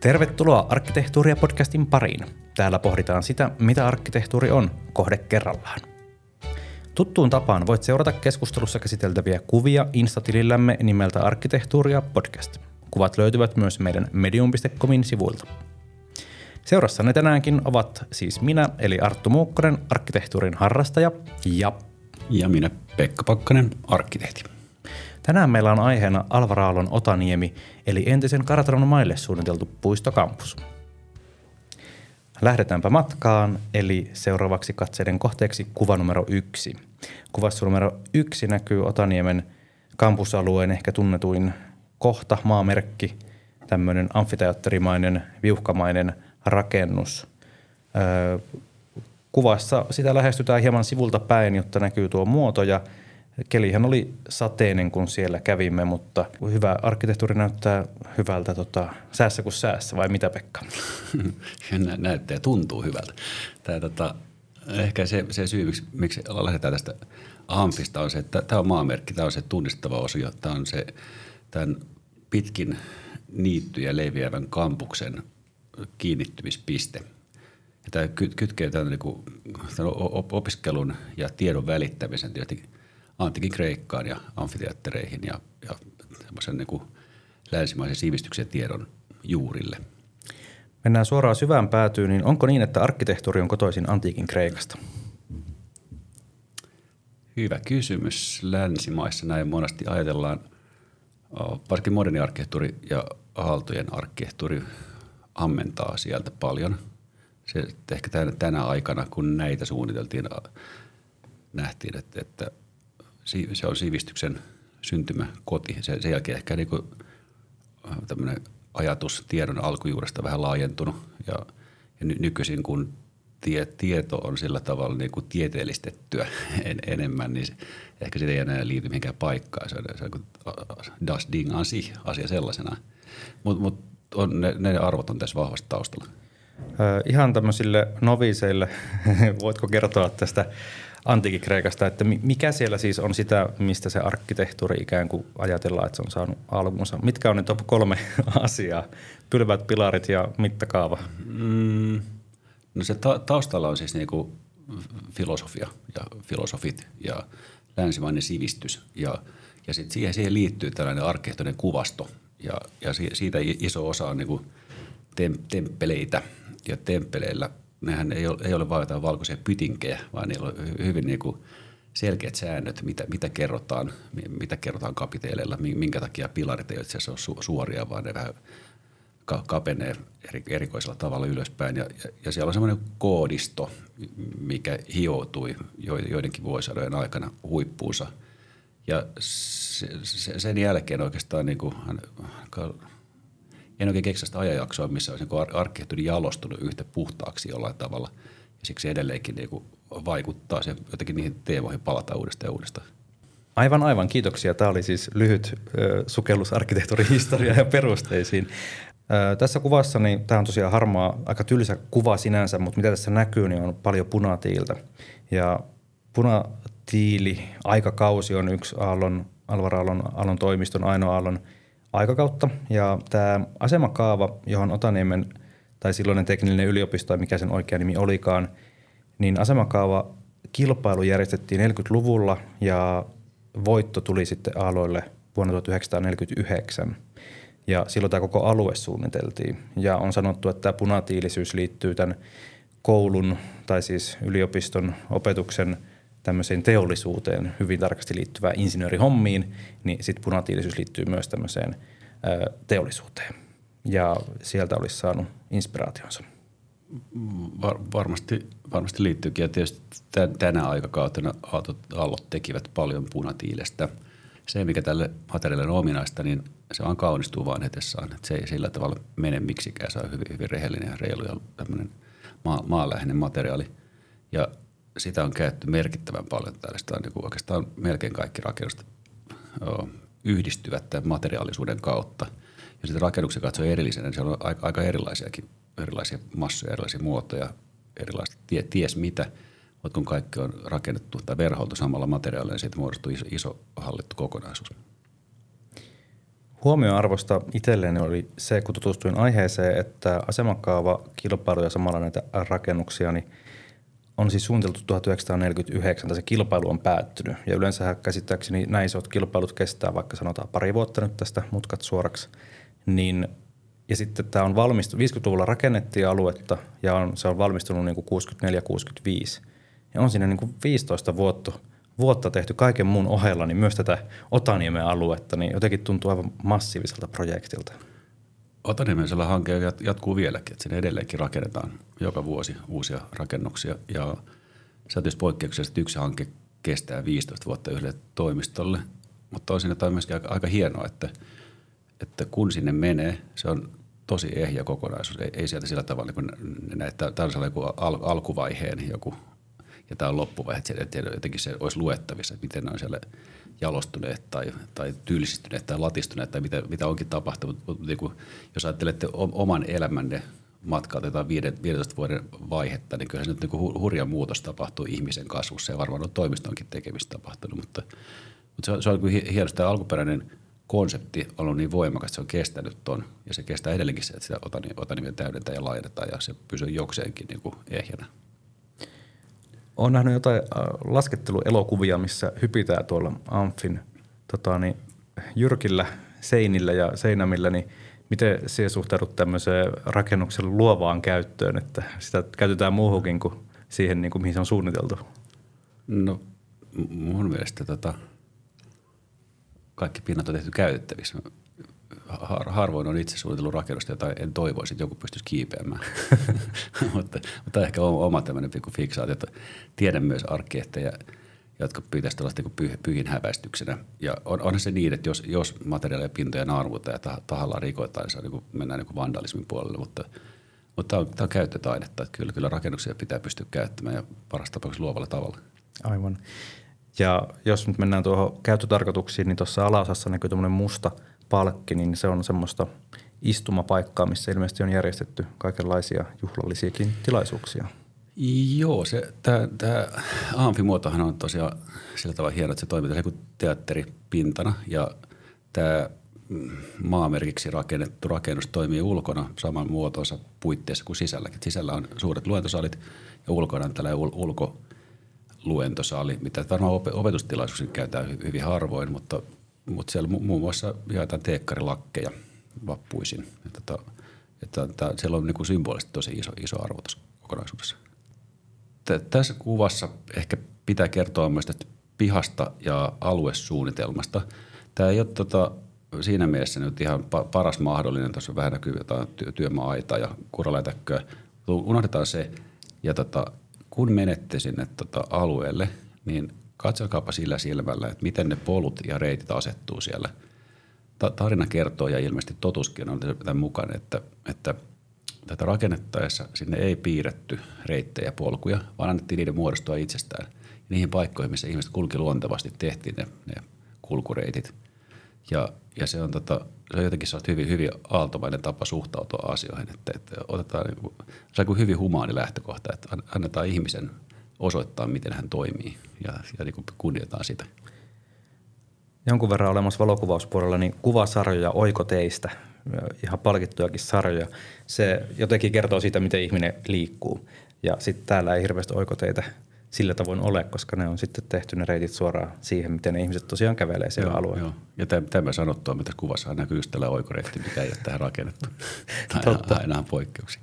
Tervetuloa Arkkitehtuuria podcastin pariin. Täällä pohditaan sitä, mitä arkkitehtuuri on, kohde kerrallaan. Tuttuun tapaan voit seurata keskustelussa käsiteltäviä kuvia Instatilillämme nimeltä Arkkitehtuuria podcast. Kuvat löytyvät myös meidän medium.comin sivuilta. Seurassanne tänäänkin ovat siis minä, eli Arttu Muukkonen, arkkitehtuurin harrastaja, ja... Ja minä, Pekka Pakkanen, arkkitehti. Tänään meillä on aiheena Alvaraalon Otaniemi, eli entisen Karatron maille suunniteltu puistokampus. Lähdetäänpä matkaan, eli seuraavaksi katseiden kohteeksi kuva numero yksi. Kuvassa numero yksi näkyy Otaniemen kampusalueen ehkä tunnetuin kohta, maamerkki, tämmöinen amfiteatterimainen, viuhkamainen rakennus. Öö, kuvassa sitä lähestytään hieman sivulta päin, jotta näkyy tuo muoto ja – Kelihän oli sateinen, kun siellä kävimme, mutta hyvä arkkitehtuuri näyttää hyvältä tota, säässä kuin säässä, vai mitä Pekka? näyttää ja tuntuu hyvältä. Tämä, tota, ehkä se, se syy, miksi, miksi lähdetään tästä Amfista on se, että tämä on maamerkki, tämä on se tunnistava osio, tämä on se tämän pitkin niittyjä leviävän kampuksen kiinnittymispiste. Ja tämä kytkee tämän, niin kuin, tämän opiskelun ja tiedon välittämisen tietenkin – antikin Kreikkaan ja amfiteattereihin ja, ja semmoisen niin kuin länsimaisen sivistyksen tiedon juurille. Mennään suoraan syvään päätyyn, niin onko niin, että arkkitehtuuri on kotoisin antiikin Kreikasta? Hyvä kysymys. Länsimaissa näin monesti ajatellaan, varsinkin moderni arkkitehtuuri ja aaltojen arkkitehtuuri ammentaa sieltä paljon. Se, ehkä tänä, tänä aikana, kun näitä suunniteltiin, nähtiin, että, että se on sivistyksen syntymäkoti. Sen, sen jälkeen ehkä niin kuin, äh, tämmöinen ajatus tiedon alkujuuresta vähän laajentunut ja, ja ny, nykyisin kun tie, tieto on sillä tavalla niin kuin tieteellistettyä en, enemmän, niin se, ehkä siitä ei enää liity mihinkään paikkaan. Se on, se on äh, das ding asi, asia sellaisena. Mutta mut ne, ne arvot on tässä vahvasti taustalla. Ihan tämmöisille noviseille, voitko kertoa tästä antiikin Kreikasta, että mikä siellä siis on sitä, mistä se arkkitehtuuri ikään kuin ajatellaan, että se on saanut alkunsa. Mitkä on ne top kolme asiaa? Pylvät, pilarit ja mittakaava. Mm, no se ta- taustalla on siis niinku filosofia ja filosofit ja länsimainen sivistys ja, ja sit siihen, siihen liittyy tällainen arkkitehtuurinen kuvasto ja, ja siitä iso osa on niinku tem, temppeleitä ja temppeleillä – nehän ei ole, ei ole vain jotain valkoisia pytinkejä, vaan niillä on hyvin niin kuin selkeät säännöt, mitä, mitä, kerrotaan, mitä kerrotaan kapiteeleilla, minkä takia pilarit ei itse asiassa ole suoria, vaan ne vähän kapenee eri, erikoisella tavalla ylöspäin. Ja, ja, ja siellä on semmoinen koodisto, mikä hioutui joidenkin vuosisadojen aikana huippuunsa. Ja se, se, sen jälkeen oikeastaan niin kuin, en oikein keksi sitä ajanjaksoa, missä olisi niin arkkitehtuuri jalostunut yhtä puhtaaksi jollain tavalla. Ja siksi edelleenkin niin kuin vaikuttaa se jotenkin niihin teemoihin palata uudestaan ja uudestaan. Aivan, aivan. Kiitoksia. Tämä oli siis lyhyt sukellus arkkitehtuurihistoriaan ja perusteisiin. Tässä kuvassa niin tämä on tosiaan harmaa, aika tylsä kuva sinänsä, mutta mitä tässä näkyy, niin on paljon punatiiltä. Ja punatiili, aikakausi on yksi Aallon, Alvar Aallon, Aallon toimiston, Aino Aallon – aikakautta. Ja tämä asemakaava, johon Otaniemen tai silloinen teknillinen yliopisto, mikä sen oikea nimi olikaan, niin asemakaava kilpailu järjestettiin 40-luvulla ja voitto tuli sitten aloille vuonna 1949. Ja silloin tämä koko alue suunniteltiin. Ja on sanottu, että tämä punatiilisyys liittyy tämän koulun tai siis yliopiston opetuksen – tämmöiseen teollisuuteen hyvin tarkasti liittyvään insinöörihommiin, niin sitten punatiilisyys liittyy myös tämmöiseen ö, teollisuuteen. Ja sieltä olisi saanut inspiraationsa. Var, varmasti, varmasti liittyykin. Ja tietysti tänä aikakautena aallot tekivät paljon punatiilestä. Se, mikä tälle materiaalille on ominaista, niin se vaan kaunistuu vaan. Että se ei sillä tavalla mene miksikään. Se on hyvin, hyvin rehellinen ja reilu ja tämmöinen maa, maanläheinen materiaali. Ja sitä on käytetty merkittävän paljon tällaista. Niin oikeastaan melkein kaikki rakennukset yhdistyvät tämän materiaalisuuden kautta. Ja sitten rakennuksen katsoo erillisenä, niin siellä on aika, aika erilaisiakin, erilaisia massoja, erilaisia muotoja, erilaista tie, ties mitä. Mutta kun kaikki on rakennettu tai verhoiltu samalla materiaalilla, niin siitä muodostuu iso, iso hallittu kokonaisuus. Huomioarvosta itselleni oli se, kun tutustuin aiheeseen, että asemakaava, kilpailu ja samalla näitä rakennuksia, niin on siis suunniteltu 1949, tai se kilpailu on päättynyt. Ja yleensä käsittääkseni näin isot kilpailut kestää vaikka sanotaan pari vuotta nyt tästä mutkat suoraksi. Niin, ja sitten tämä on valmistunut, 50-luvulla rakennettiin aluetta ja on, se on valmistunut niin kuin 64-65. Ja on siinä niin kuin 15 vuotta, vuotta tehty kaiken muun ohella, niin myös tätä Otaniemen aluetta, niin jotenkin tuntuu aivan massiiviselta projektilta. Otaniemensellä hanke jatkuu vieläkin, että sinne edelleenkin rakennetaan joka vuosi uusia rakennuksia ja se on tietysti poikkeuksellisesti yksi hanke kestää 15 vuotta yhdelle toimistolle, mutta on siinä myöskin aika, aika hienoa, että, että kun sinne menee, se on tosi ehjä kokonaisuus. Ei, ei sieltä sillä tavalla niin näitä, tämä on joku al, alkuvaiheen joku ja tämä on loppuvaihe, että jotenkin se olisi luettavissa, että miten ne on siellä jalostuneet tai, tai tyylisistyneet tai latistuneet tai mitä, mitä onkin tapahtunut. Mutta niin kuin, jos ajattelette oman elämänne matkaa tätä 15 vuoden vaihetta, niin kyllä se nyt niin kuin hurja muutos tapahtuu ihmisen kasvussa ja varmaan on toimistonkin tekemistä tapahtunut, mutta, mutta se on, se on niin hienosti tämä alkuperäinen konsepti on ollut niin voimakas, että se on kestänyt ton ja se kestää edelleenkin se, että sitä otanimen täydentää ja laajennetaan ja se pysyy jokseenkin niin kuin ehjänä. Olen nähnyt jotain äh, lasketteluelokuvia, missä hypitään tuolla Amfin tota, niin, jyrkillä seinillä ja seinämillä, niin miten se suhtaudut tämmöiseen rakennuksen luovaan käyttöön, että sitä käytetään muuhunkin kuin siihen, niin kuin, mihin se on suunniteltu? No mun mielestä tota, kaikki pinnat on tehty käytettävissä har, harvoin on itse suunnitellut rakennusta, jota en toivoisi, että joku pystyisi kiipeämään. mutta, mutta ehkä oma tämmöinen pikku fiksaatio, että tiedän myös arkkitehtejä, jotka pitäisi tällaista niin pyh, pyhin häväistyksenä. Ja on, onhan se niin, että jos, jos materiaaleja pintoja naarmuutta ja tahallaan rikotaan, niin se on niin kuin, mennään niin kuin vandalismin puolelle, mutta, mutta tämä on, tämä on käyttötaidetta, että kyllä, kyllä rakennuksia pitää pystyä käyttämään ja parasta tapauksessa luovalla tavalla. Aivan. Ja jos nyt mennään tuohon käyttötarkoituksiin, niin tuossa alaosassa näkyy tämmöinen musta – palkki, niin se on semmoista istumapaikkaa, missä ilmeisesti on järjestetty kaikenlaisia juhlallisiakin tilaisuuksia. Joo, se, tämä amfimuotohan on tosiaan sillä tavalla hieno, että se toimii tässä kuin teatteripintana ja tämä maamerkiksi rakennettu rakennus toimii ulkona saman muotoonsa puitteissa kuin sisälläkin. Sisällä on suuret luentosalit ja ulkona on tällainen ul- ulkoluentosali, mitä varmaan opetustilaisuuksia käytetään hyvin harvoin, mutta mutta siellä muun muassa jaetaan teekkarilakkeja vappuisin. Että, tota, että, että siellä on niin symbolisesti tosi iso, iso arvo tässä kokonaisuudessa. Tässä kuvassa ehkä pitää kertoa myös tästä pihasta ja aluesuunnitelmasta. Tämä ei ole tota, siinä mielessä nyt ihan paras mahdollinen. Tuossa vähän näkyy jotain työmaa-aita ja kuralätäkköä. Unohdetaan se. Ja tota, kun menette sinne tota alueelle, niin katsokaapa sillä silmällä, että miten ne polut ja reitit asettuu siellä. tarina kertoo ja ilmeisesti totuskin on tämän mukaan, että, että tätä rakennettaessa sinne ei piirretty reittejä ja polkuja, vaan annettiin niiden muodostua itsestään. Ja niihin paikkoihin, missä ihmiset kulki luontevasti, tehtiin ne, ne kulkureitit. Ja, ja se, on tota, se on jotenkin hyvin, hyvin aaltomainen tapa suhtautua asioihin, että, että otetaan niin kuin, se on hyvin humaani lähtökohta, että annetaan ihmisen – osoittaa, miten hän toimii ja, ja niin kunnioitetaan sitä. Jonkun verran olemassa valokuvauspuolella niin kuvasarjoja oikoteistä, ihan palkittujakin sarjoja. Se jotenkin kertoo siitä, miten ihminen liikkuu. Ja sitten täällä ei hirveästi oikoteitä sillä tavoin ole, koska ne on sitten tehty ne reitit suoraan siihen, miten ne ihmiset tosiaan kävelee siellä joo, alueella. Joo. Ja tämä sanottua, mitä kuvassa näkyy just tällä oikoreitti, mikä ei ole tähän rakennettu. Aina poikkeuksia.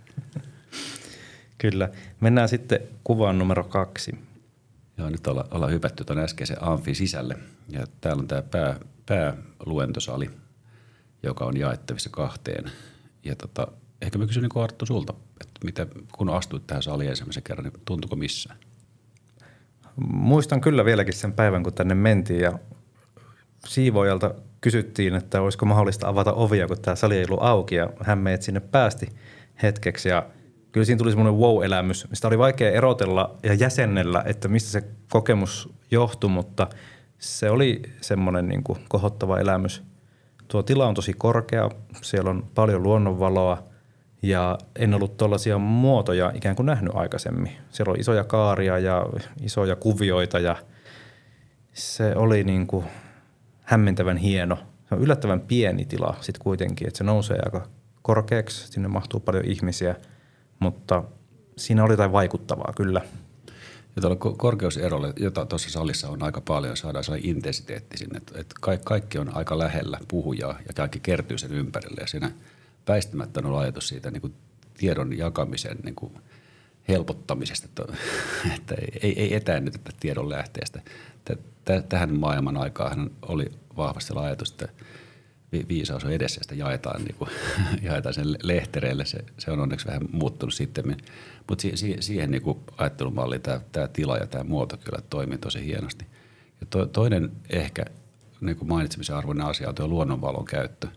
Kyllä. Mennään sitten kuvaan numero kaksi. Joo, nyt olla, ollaan hypätty tuon äskeisen amfin sisälle. Ja täällä on tämä pää, pääluentosali, joka on jaettavissa kahteen. Ja tota, ehkä mä kysyn niin Arttu sulta, että mitä, kun astuit tähän saliin ensimmäisen kerran, niin tuntuuko missään? Muistan kyllä vieläkin sen päivän, kun tänne mentiin ja siivoajalta kysyttiin, että olisiko mahdollista avata ovia, kun tämä sali ei ollut auki ja hän meidät sinne päästi hetkeksi ja – kyllä siinä tuli semmoinen wow-elämys, mistä oli vaikea erotella ja jäsennellä, että mistä se kokemus johtui, mutta se oli semmoinen niin kuin kohottava elämys. Tuo tila on tosi korkea, siellä on paljon luonnonvaloa ja en ollut tuollaisia muotoja ikään kuin nähnyt aikaisemmin. Siellä on isoja kaaria ja isoja kuvioita ja se oli niin kuin hämmentävän hieno se on yllättävän pieni tila sitten kuitenkin, että se nousee aika korkeaksi, sinne mahtuu paljon ihmisiä, mutta siinä oli jotain vaikuttavaa kyllä. Ja tuolla korkeuserolla, jota tuossa salissa on aika paljon, saadaan sellainen intensiteetti sinne, että kaikki on aika lähellä puhujaa ja kaikki kertyy sen ympärille. Ja siinä väistämättä on ajatus siitä niin kuin tiedon jakamisen niin kuin helpottamisesta, että, että ei, ei etäännytetä tiedon lähteestä. Tähän maailman aikaan oli vahvasti ajatus, että viisaus on edessä ja sitä jaetaan, niin kuin, jaetaan sen lehtereille. Se, se on onneksi vähän muuttunut sitten. Mutta si, si, siihen niin kuin ajattelumalli, tämä, tämä tila ja tämä muoto kyllä toimii tosi hienosti. Ja to, toinen ehkä niin kuin mainitsemisen arvoinen asia on tuo luonnonvalon käyttö.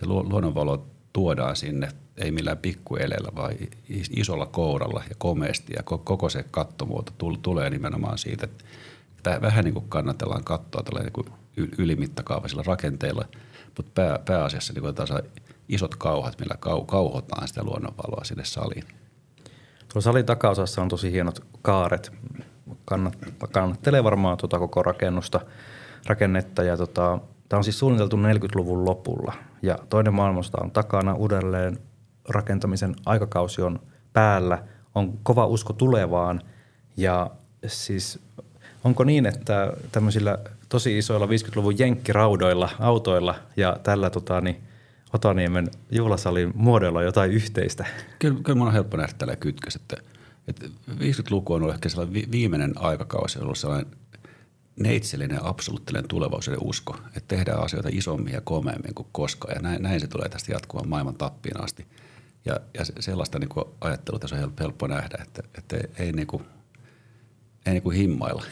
Se lu, luonnonvalo tuodaan sinne ei millään pikkueleellä, vaan isolla kouralla ja komeasti. Ja koko se kattomuoto tulee nimenomaan siitä, että vähän niin kuin kannatellaan kattoa niin kuin ylimittakaavaisilla rakenteilla, mutta pää, pääasiassa niin kuin isot kauhat, millä kau, kauhotaan sitä luonnonvaloa sinne saliin. Tuolla salin takaosassa on tosi hienot kaaret. Kannat, kannattelee varmaan tuota koko rakennusta, rakennetta. Ja tota, tämä on siis suunniteltu 40-luvun lopulla. Ja toinen maailmasta on takana uudelleen rakentamisen aikakausi on päällä. On kova usko tulevaan. Ja siis onko niin, että tämmöisillä tosi isoilla 50-luvun jenkkiraudoilla, autoilla ja tällä tota, niin – Otaniemen juhlasalin muodolla jotain yhteistä. Kyllä, kyllä mun on helppo nähdä tällä kytkös, että, että 50-luku on ollut ehkä sellainen viimeinen aikakausi, ollut sellainen neitsellinen absoluuttinen tulevaisuuden usko, että tehdään asioita isommin ja komeammin kuin koskaan. Ja näin, näin se tulee tästä jatkuvan maailman tappiin asti. Ja, ja sellaista niin ajattelua tässä on helppo, helppo nähdä, että, että ei niin kuin – ei niin kuin himmailla.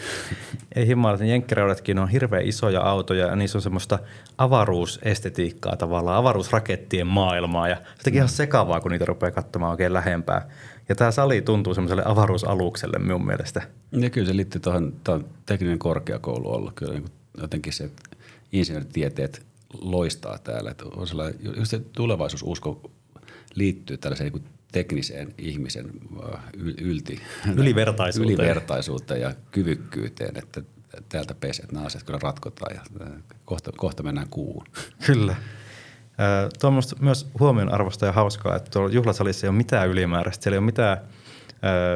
Ei himmailla. Jenkkiraudatkin on hirveän isoja autoja ja niissä on semmoista avaruusestetiikkaa tavallaan, avaruusrakettien maailmaa ja jotenkin ihan sekavaa, kun niitä rupeaa katsomaan oikein lähempää. Ja tämä sali tuntuu semmoiselle avaruusalukselle minun mielestä. Ja kyllä se liittyy tuohon, tuohon tekninen korkeakoulu olla kyllä niin jotenkin se, että insinööritieteet loistaa täällä. Että on just se tulevaisuususko liittyy tällaiseen niin tekniseen ihmisen äh, ylti, ylivertaisuuteen. ylivertaisuuteen ja kyvykkyyteen, että täältä peset, nämä asiat kyllä ratkotaan ja äh, kohta, kohta mennään kuuhun. Kyllä. Tuo on myös huomion arvosta ja hauskaa, että tuolla juhlasalissa ei ole mitään ylimääräistä, siellä ei ole mitään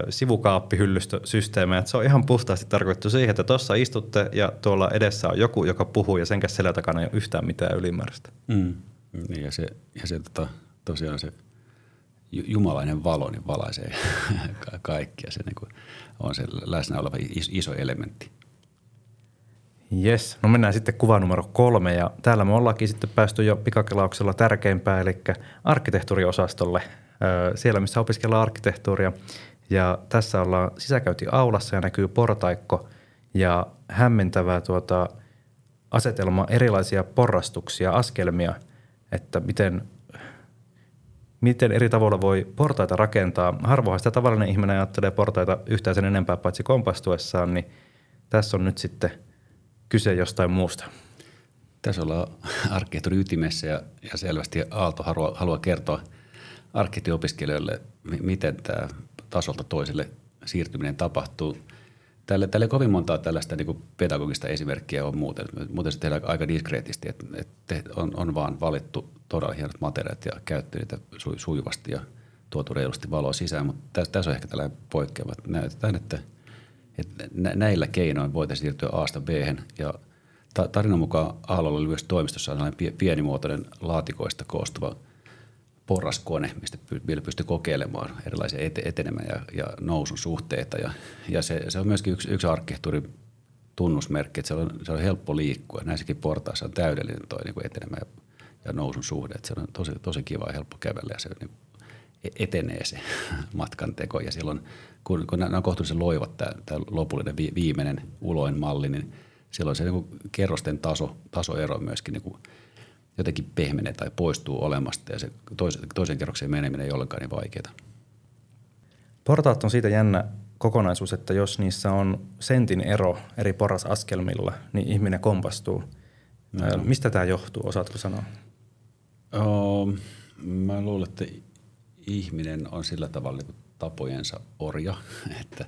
sivukaappihyllystösysteemejä. Se on ihan puhtaasti tarkoitettu siihen, että tuossa istutte ja tuolla edessä on joku, joka puhuu ja sen selä takana ei ole yhtään mitään ylimääräistä. Mm. Niin ja se, ja se tota, tosiaan se jumalainen valo niin valaisee kaikkia. Se niin kuin on se läsnä oleva iso elementti. Yes, no mennään sitten kuva numero kolme ja täällä me ollaankin sitten päästy jo pikakelauksella tärkeimpään, eli arkkitehtuuriosastolle, siellä missä opiskellaan arkkitehtuuria. Ja tässä ollaan sisäkäyntiaulassa ja näkyy portaikko ja hämmentävää tuota asetelma erilaisia porrastuksia, askelmia, että miten miten eri tavalla voi portaita rakentaa. Harvoin sitä tavallinen ihminen ajattelee portaita yhtään sen enempää paitsi kompastuessaan, niin tässä on nyt sitten kyse jostain muusta. Tässä ollaan arkkitehtuurin ytimessä ja, ja selvästi Aalto haluaa, haluaa kertoa arkkitehtiopiskelijoille, miten tämä tasolta toiselle siirtyminen tapahtuu – Tälle, tälle kovin montaa tällaista niin pedagogista esimerkkiä on muuten. Muuten se tehdään aika diskreetisti, että, että on, on vaan valittu todella hienot materiaalit ja käytetty niitä su, sujuvasti ja tuotu reilusti valoa sisään. Mutta tässä, tässä on ehkä tällainen poikkeava. Näytetään, että, että näillä keinoin voitaisiin siirtyä A-sta b ja tarinan mukaan Aallolla oli myös toimistossa sellainen pienimuotoinen laatikoista koostuva – porraskone, mistä vielä pystyy kokeilemaan erilaisia etenemään ja, ja nousun suhteita. Ja, ja se, se on myöskin yksi, yksi arkkitehtuurin tunnusmerkki, että se on, se on helppo liikkua. Näissäkin portaissa on täydellinen toi niin etenemä ja, ja nousun suhde. Että se on tosi, tosi kiva ja helppo kävellä ja se niin e-, etenee se matkan teko. Ja silloin, kun, kun nämä on kohtuullisen loivat, tämä, tämä lopullinen vi, viimeinen uloin malli, niin silloin se niin kerrosten taso, tasoero myöskin niin jotenkin pehmenee tai poistuu olemasta ja se toisen, toisen kerroksen meneminen ei ollenkaan niin vaikeaa. Portaat on siitä jännä kokonaisuus, että jos niissä on sentin ero eri porrasaskelmilla, niin ihminen kompastuu. No. Mistä tämä johtuu, osaatko sanoa? Oh, mä luulen, että ihminen on sillä tavalla niin tapojensa orja, että,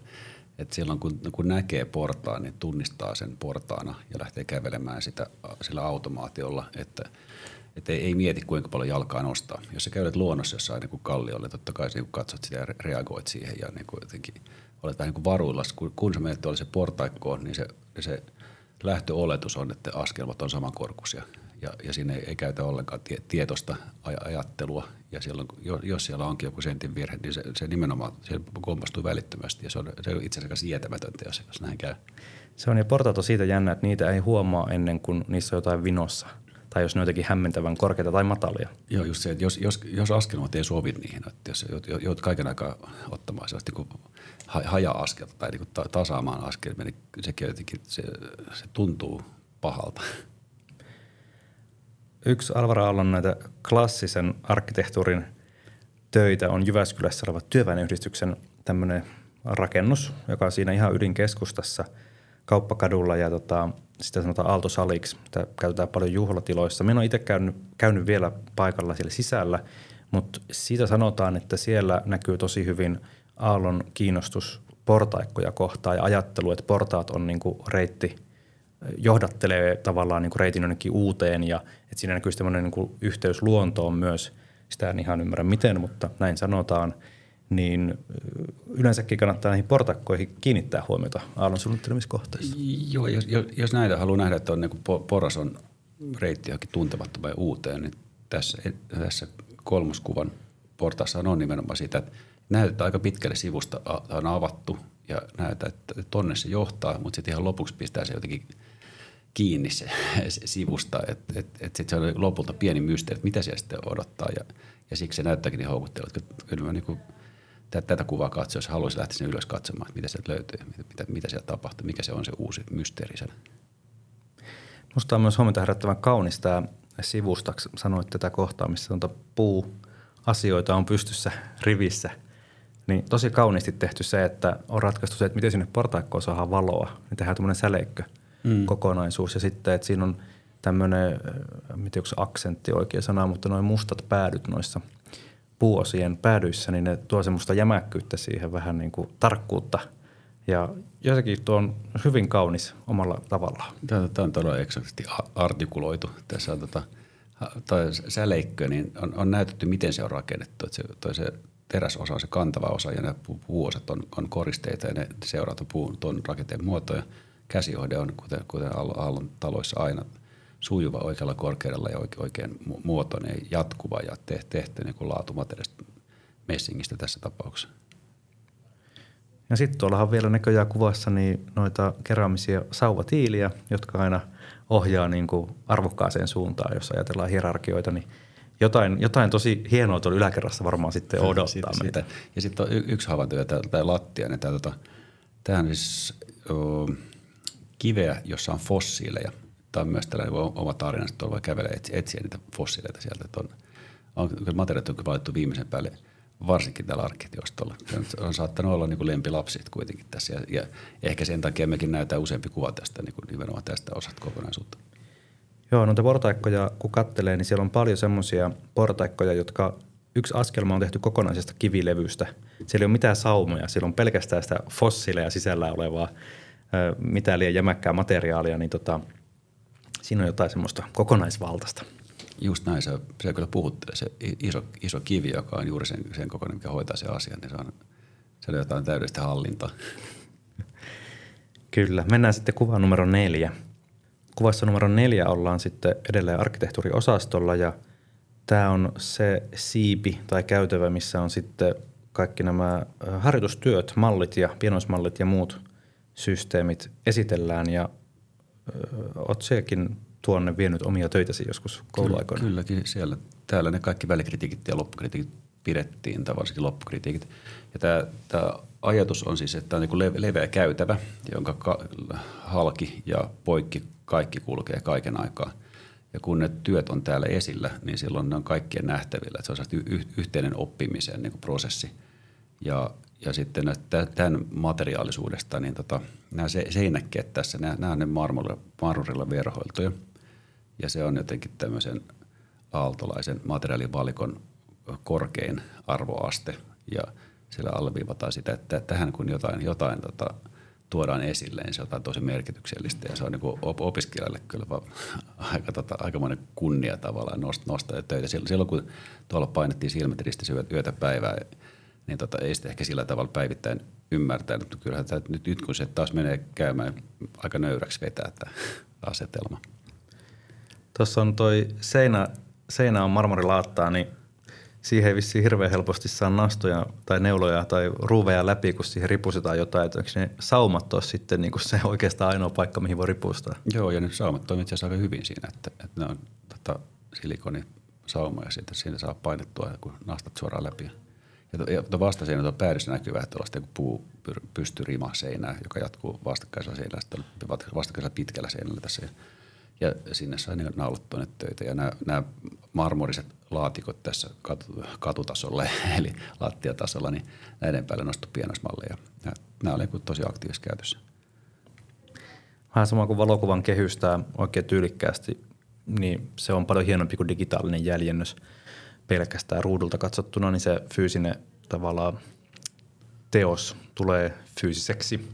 Et silloin kun, kun näkee portaan, niin tunnistaa sen portaana ja lähtee kävelemään sitä sillä automaatiolla, että että ei, ei mieti kuinka paljon jalkaa nostaa. Jos sä käydät luonnossa jossain niin kuin kalliolle, totta kai niin katsot sitä ja reagoit siihen ja niin jotenkin olet vähän niin kuin varuilla. Kun, kun sä menet se portaikkoon, niin se, se lähtöoletus on, että askelmat on samankorkuisia ja, ja siinä ei, ei käytä ollenkaan tie, tietoista aj- ajattelua. Ja silloin, jos siellä onkin joku sentin virhe, niin se, se nimenomaan se kompastuu välittömästi ja se on, se on itse asiassa sietämätöntä, jos, jos näin käy. Se on ja portaat on siitä jännä, että niitä ei huomaa ennen kuin niissä on jotain vinossa tai jos ne on jotenkin hämmentävän korkeita tai matalia. Joo, just se, että jos, jos, jos askelmat ei sovi niihin, että jos joudut kaiken aikaa ottamaan sellaista niin haja-askelta tai niin tasaamaan askelta, niin sekin jotenkin, se, se tuntuu pahalta. Yksi Alvar Aallon näitä klassisen arkkitehtuurin töitä on Jyväskylässä oleva työväenyhdistyksen tämmöinen rakennus, joka on siinä ihan ydinkeskustassa kauppakadulla ja tota, sitä sanotaan Aaltosaliksi. Sitä käytetään paljon juhlatiloissa. Minä olen itse käynyt, käynyt vielä paikalla siellä sisällä, mutta siitä sanotaan, että siellä näkyy tosi hyvin Aallon kiinnostus portaikkoja kohtaan ja ajattelu, että portaat on niin kuin reitti, johdattelee tavallaan niin kuin reitin jonnekin uuteen ja että siinä näkyy tämmöinen niin kuin yhteys luontoon myös. Sitä en ihan ymmärrä miten, mutta näin sanotaan – niin yleensäkin kannattaa näihin portakkoihin kiinnittää huomiota aallon suunnittelemiskohteissa. Joo, jos, jos näitä haluaa nähdä, että on niin poras on reitti johonkin tuntemattomaan uuteen, niin tässä, tässä kolmoskuvan portaassa on nimenomaan sitä, että näytetään aika pitkälle sivusta on avattu ja näytetään, että tonne se johtaa, mutta sitten ihan lopuksi pistää se jotenkin kiinni se, se sivusta, että et, et sitten se on lopulta pieni mysteeri, että mitä siellä sitten odottaa ja, ja siksi se näyttääkin niin houkuttelevalta. Kyllä mä niin tätä kuvaa katsoa, jos haluaisi lähteä sinne ylös katsomaan, että mitä sieltä löytyy, mitä, mitä sieltä tapahtuu, mikä se on se uusi mysteeri sen. Musta on myös huomenta herättävän kaunis tämä sivusta. Sanoit tätä kohtaa, missä puu asioita on pystyssä rivissä. Niin tosi kauniisti tehty se, että on ratkaistu se, että miten sinne portaikkoon saadaan valoa. Niin tehdään tämmöinen säleikkö mm. kokonaisuus. Ja sitten, että siinä on tämmöinen, miten onko aksentti oikea sana, mutta noin mustat päädyt noissa – puuosien päädyissä, niin ne tuo semmoista jämäkkyyttä siihen vähän niin kuin tarkkuutta. Ja jotenkin tuo on hyvin kaunis omalla tavallaan. Tämä, tämä on todella eksakti artikuloitu. Tässä on tota, säleikkö, niin on, on näytetty, miten se on rakennettu. Että se, toi se teräsosa on se kantava osa ja ne puuosat on, on koristeita ja ne seuraavat puun tuon rakenteen muotoja. Käsiohde on, kuten, kuten Aallon taloissa aina – sujuva oikealla korkeudella ja oikein muotoinen, jatkuva ja tehty niin kuin laatumateriaalista messingistä tässä tapauksessa. Ja sitten tuollahan vielä näköjään kuvassa niin noita keräämisiä sauvatiiliä, jotka aina ohjaa niin kuin arvokkaaseen suuntaan, jos ajatellaan hierarkioita, niin jotain, jotain tosi hienoa tuolla yläkerrassa varmaan sitten odottaa siitä, meitä. Ja sitten on yksi havainto, tämä lattia, niin tämä, tota, on siis o, kiveä, jossa on fossiileja – tämä on myös tällainen oma tarina, että tuolla voi kävellä etsiä, etsiä niitä fossiileita sieltä. Että on, on, materiaalit on valittu viimeisen päälle, varsinkin tällä arkkitiostolla. Se on saattanut olla niin kuin lempilapsit kuitenkin tässä ja, ja, ehkä sen takia mekin näytetään useampi kuva tästä niin kuin nimenomaan tästä osasta kokonaisuutta. Joo, noita portaikkoja kun kattelee, niin siellä on paljon semmoisia portaikkoja, jotka yksi askelma on tehty kokonaisesta kivilevystä. Siellä ei ole mitään saumoja, siellä on pelkästään sitä fossiileja sisällä olevaa, mitään liian jämäkkää materiaalia, niin tota, siinä on jotain semmoista kokonaisvaltaista. Just näin, se, se kyllä puhuttelee, se iso, iso kivi, joka on juuri sen, sen kokoinen, mikä hoitaa sen asian, niin se on, se on jotain täydellistä hallintaa. Kyllä. Mennään sitten kuvaan numero neljä. Kuvassa numero neljä ollaan sitten edelleen arkkitehtuuriosastolla ja tämä on se siipi tai käytävä, missä on sitten kaikki nämä harjoitustyöt, mallit ja pienoismallit ja muut systeemit esitellään ja oot sekin tuonne vienyt omia töitäsi joskus kouluaikoina? Kyllä, kylläkin siellä. Täällä ne kaikki välikritiikit ja loppukritiikit pidettiin, tai varsinkin loppukritiikit. Ja tämä, tämä ajatus on siis, että on niin leveä käytävä, jonka ka- halki ja poikki kaikki kulkee kaiken aikaa. Ja kun ne työt on täällä esillä, niin silloin ne on kaikkien nähtävillä. Että se on y- yhteinen oppimisen niin prosessi. Ja ja sitten tämän materiaalisuudesta, niin tota, nämä seinäkkeet tässä, nämä, nämä on ne marmorilla, marmorilla verhoiltuja. Ja se on jotenkin tämmöisen aaltolaisen materiaalivalikon korkein arvoaste. Ja siellä alleviivataan sitä, että tähän kun jotain, jotain tota, tuodaan esille, niin se on tosi merkityksellistä ja se on niin opiskelijalle kyllä aika, tota, aikamoinen kunnia tavallaan nostaa, nostaa töitä. Silloin kun tuolla painettiin silmät ristissä yötä päivää, niin tota, ei sitä ehkä sillä tavalla päivittäin ymmärtää, mutta kyllähän tämä, nyt, nyt kun se taas menee käymään, aika nöyräksi vetää tämä asetelma. Tuossa on toi seinä, seinä on marmorilaattaa, niin siihen ei vissiin hirveän helposti saa nastoja tai neuloja tai ruuveja läpi, kun siihen ripustetaan jotain. Että ne saumat ole sitten niin se oikeastaan ainoa paikka, mihin voi ripustaa? Joo, ja ne saumat toimivat itse asiassa aika hyvin siinä, että, että ne on tota, silikonisaumoja ja siitä, siitä saa painettua, kun nastat suoraan läpi. Ja, ja vastaseinä tuo päädyssä näkyy että tuollaista puu pystyy rima seinää, joka jatkuu vastakkaisella seinällä, sitten vastakkaisella pitkällä seinällä tässä. Ja sinne sai niin naulattua töitä. Ja nämä, nämä marmoriset laatikot tässä katu, katutasolla, eli lattiatasolla, niin näiden päälle nostui pienoismalleja. Ja nämä olivat tosi aktiivisessa käytössä. Vähän sama kuin valokuvan kehystää oikein tyylikkäästi, niin se on paljon hienompi kuin digitaalinen jäljennös pelkästään ruudulta katsottuna, niin se fyysinen tavallaan teos tulee fyysiseksi,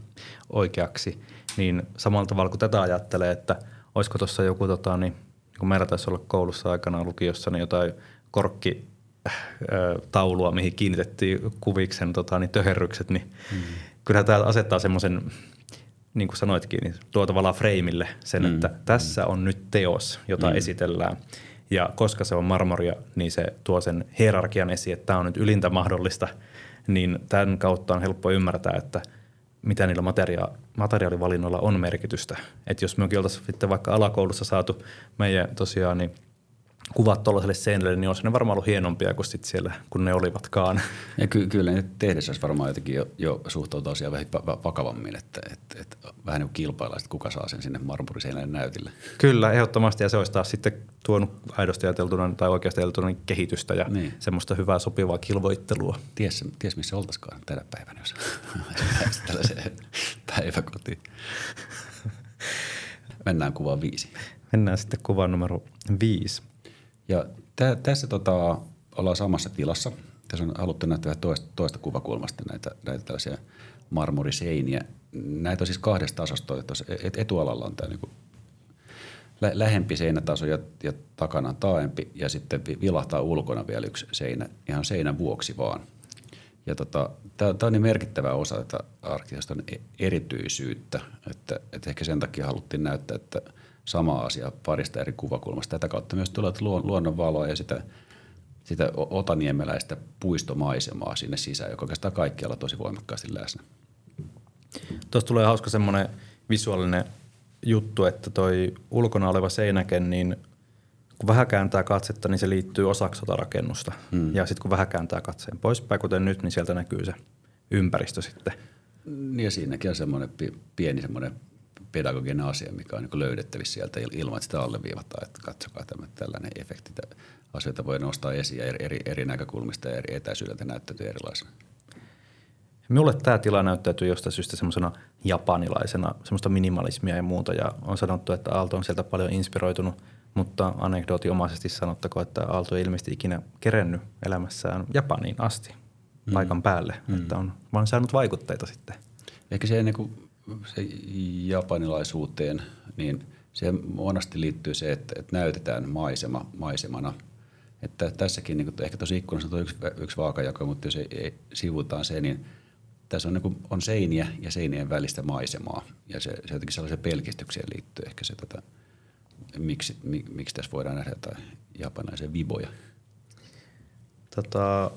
oikeaksi, niin samalla tavalla kuin tätä ajattelee, että olisiko tuossa joku, tota, niin, kun meillä taisi olla koulussa aikanaan lukiossa, niin jotain korkki taulua, mihin kiinnitettiin kuviksen tota, niin töherrykset, niin mm. kyllähän tämä asettaa semmoisen, niin kuin sanoitkin, niin tuo tavallaan freimille sen, mm. että tässä on nyt teos, jota mm. esitellään. Ja koska se on marmoria, niin se tuo sen hierarkian esiin, että tämä on nyt ylintä mahdollista, niin tämän kautta on helppo ymmärtää, että mitä niillä materia- materiaalivalinnoilla on merkitystä. Että jos me oltaisiin sitten vaikka alakoulussa saatu meidän tosiaan niin kuvat tuollaiselle seinälle, niin olisi ne varmaan ollut hienompia kuin sit siellä, kun ne olivatkaan. Ja ky- kyllä ne tehdessä olisi varmaan jotenkin jo, jo suhtautua asiaan vähän vakavammin, että, että, että vähän niin kuin kilpailla, että kuka saa sen sinne marmoriseinälle näytille. Kyllä, ehdottomasti ja se olisi taas sitten tuonut aidosti ajateltuna tai oikeasti ajateltuna kehitystä ja niin. semmoista hyvää sopivaa kilvoittelua. Ties, ties missä oltaisikaan tänä päivänä, jos tällaiseen päiväkotiin. Mennään kuvaan viisi. Mennään sitten kuvaan numero viisi. Ja tä, tässä tota, ollaan samassa tilassa. Tässä on haluttu näyttää toista, toista kuvakulmasta näitä, näitä tällaisia marmoriseiniä. Näitä on siis kahdesta tasosta. Tuossa etualalla on tämä niin lä- lähempi seinätaso ja, ja takana on taaempi ja sitten vilahtaa ulkona vielä yksi seinä ihan seinän vuoksi vaan. Ja tota, tämä on niin merkittävä osa tätä arkkitehtuurin e-, erityisyyttä, että, että ehkä sen takia haluttiin näyttää, että – sama asia parista eri kuvakulmasta. Tätä kautta myös tulee luonnonvaloa ja sitä, sitä otaniemeläistä puistomaisemaa sinne sisään, joka oikeastaan kaikkialla tosi voimakkaasti läsnä. Tuosta tulee hauska semmoinen visuaalinen juttu, että toi ulkona oleva seinäke, niin kun vähän kääntää katsetta, niin se liittyy osaksi rakennusta. Hmm. Ja sitten kun vähän kääntää katseen poispäin, kuten nyt, niin sieltä näkyy se ympäristö sitten. Ja siinäkin on semmoinen pieni semmoinen pedagoginen asia, mikä on niin löydettävissä sieltä ilman, että sitä alleviivataan, että katsokaa tämä tällainen efekti. Asioita voi nostaa esiin eri, eri, eri näkökulmista ja eri etäisyydeltä näyttäytyy erilaisena. Minulle tämä tila näyttäytyy jostain syystä semmoisena japanilaisena, semmoista minimalismia ja muuta. Ja on sanottu, että Aalto on sieltä paljon inspiroitunut, mutta anekdootiomaisesti sanottako, että Aalto ei ilmeisesti ikinä kerennyt elämässään Japaniin asti mm. paikan päälle. Mm. Että on vaan saanut vaikutteita sitten. Ehkä se niin kuin se japanilaisuuteen, niin se monesti liittyy se, että, että näytetään maisema maisemana. Että tässäkin niin kuin, ehkä tuossa ikkunassa on yksi, yksi vaakajako, mutta jos ei, ei, sivutaan se, niin tässä on, niin kuin, on seiniä ja seinien välistä maisemaa. Ja se, se jotenkin sellaisen pelkistykseen liittyy ehkä se, tota, miksi, mik, miksi tässä voidaan nähdä jotain japanaisen viboja. Tota,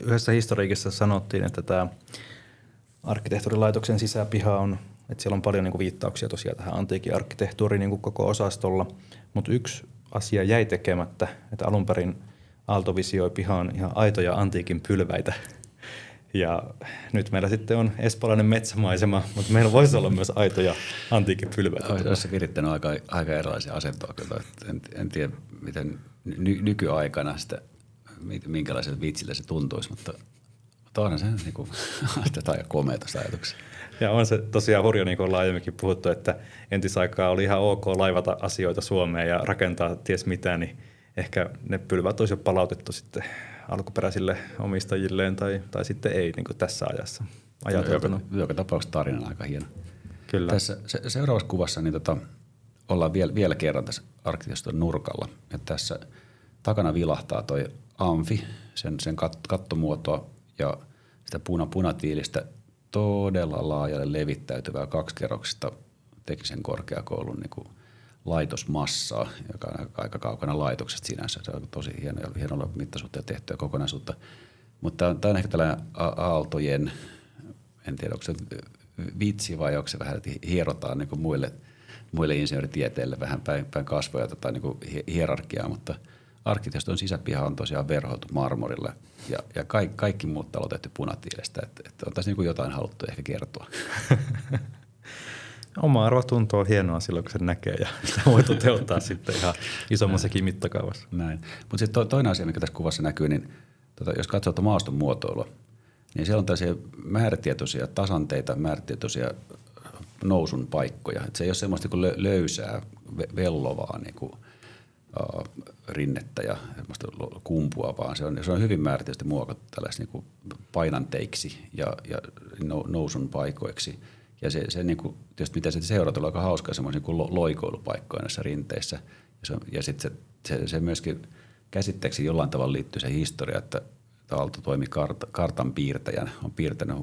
yhdessä historiikissa sanottiin, että tämä arkkitehtuurilaitoksen sisäpiha on, että siellä on paljon niin kuin viittauksia tosiaan tähän antiikin arkkitehtuuriin niin kuin koko osastolla, mutta yksi asia jäi tekemättä, että alun perin Aalto visioi pihaan ihan aitoja antiikin pylväitä. Ja nyt meillä sitten on espoolainen metsämaisema, mutta meillä voisi olla myös aitoja antiikin pylväitä. Olisi virittänyt aika, aika erilaisia asentoja kyllä. En, en tiedä, miten ny, nykyaikana sitä, minkälaisella vitsillä se tuntuisi, mutta mutta onhan se niin kuin, aika komea tuosta ajatuksia. Ja on se tosiaan hurja, niin kuin ollaan aiemminkin puhuttu, että entisaikaa oli ihan ok laivata asioita Suomeen ja rakentaa ties mitä, niin ehkä ne pylvät olisi jo palautettu sitten alkuperäisille omistajilleen tai, tai sitten ei niin kuin tässä ajassa ajateltuna. Joka, joka tapauksessa tarina on aika hieno. Kyllä. Tässä se, seuraavassa kuvassa niin tota, ollaan vielä, vielä kerran tässä arkkitehtuurin nurkalla. Ja tässä takana vilahtaa toi amfi, sen, sen kat, kattomuotoa ja sitä puna, punatiilistä todella laajalle levittäytyvää kaksikerroksista teknisen korkeakoulun niin kuin laitosmassaa, joka on aika kaukana laitoksesta sinänsä. Se on tosi hieno hienolla mittasuhteella tehtyä kokonaisuutta. Mutta tämä on ehkä tällainen aaltojen, en tiedä onko se vitsi vai onko se vähän, että hierotaan niin kuin muille, muille insinööritieteille vähän päin, päin kasvoja tota, niin kuin hierarkiaa, mutta arkkitehtuurin sisäpiha on tosiaan verhoiltu marmorille ja, ja kaikki, kaikki muut talot tehty punatiilestä. Että, että on tässä niin jotain haluttu ehkä kertoa. Oma arvo tuntuu hienoa silloin, kun se näkee ja sitä voi toteuttaa sitten ihan isommassakin mittakaavassa. Näin. Mutta sitten to, toinen asia, mikä tässä kuvassa näkyy, niin tota, jos katsoo maaston muotoilua, niin siellä on tällaisia määrätietoisia tasanteita, määrätietoisia nousun paikkoja. Et se ei ole semmoista kuin löysää, vellovaa niin kuin, rinnettä ja kumpua, vaan se on, se on hyvin määrätietoisesti muokattu tällaisiksi niin painanteiksi ja, ja nousun paikoiksi – ja se, se niin kuin, tietysti mitä se seurata, on aika hauskaa semmoisia kuin loikoilupaikkoja näissä rinteissä. Ja, se, ja sitten se, se, se, myöskin käsitteeksi jollain tavalla liittyy se historia, että Aalto toimi kart, kartan piirtäjän, on piirtänyt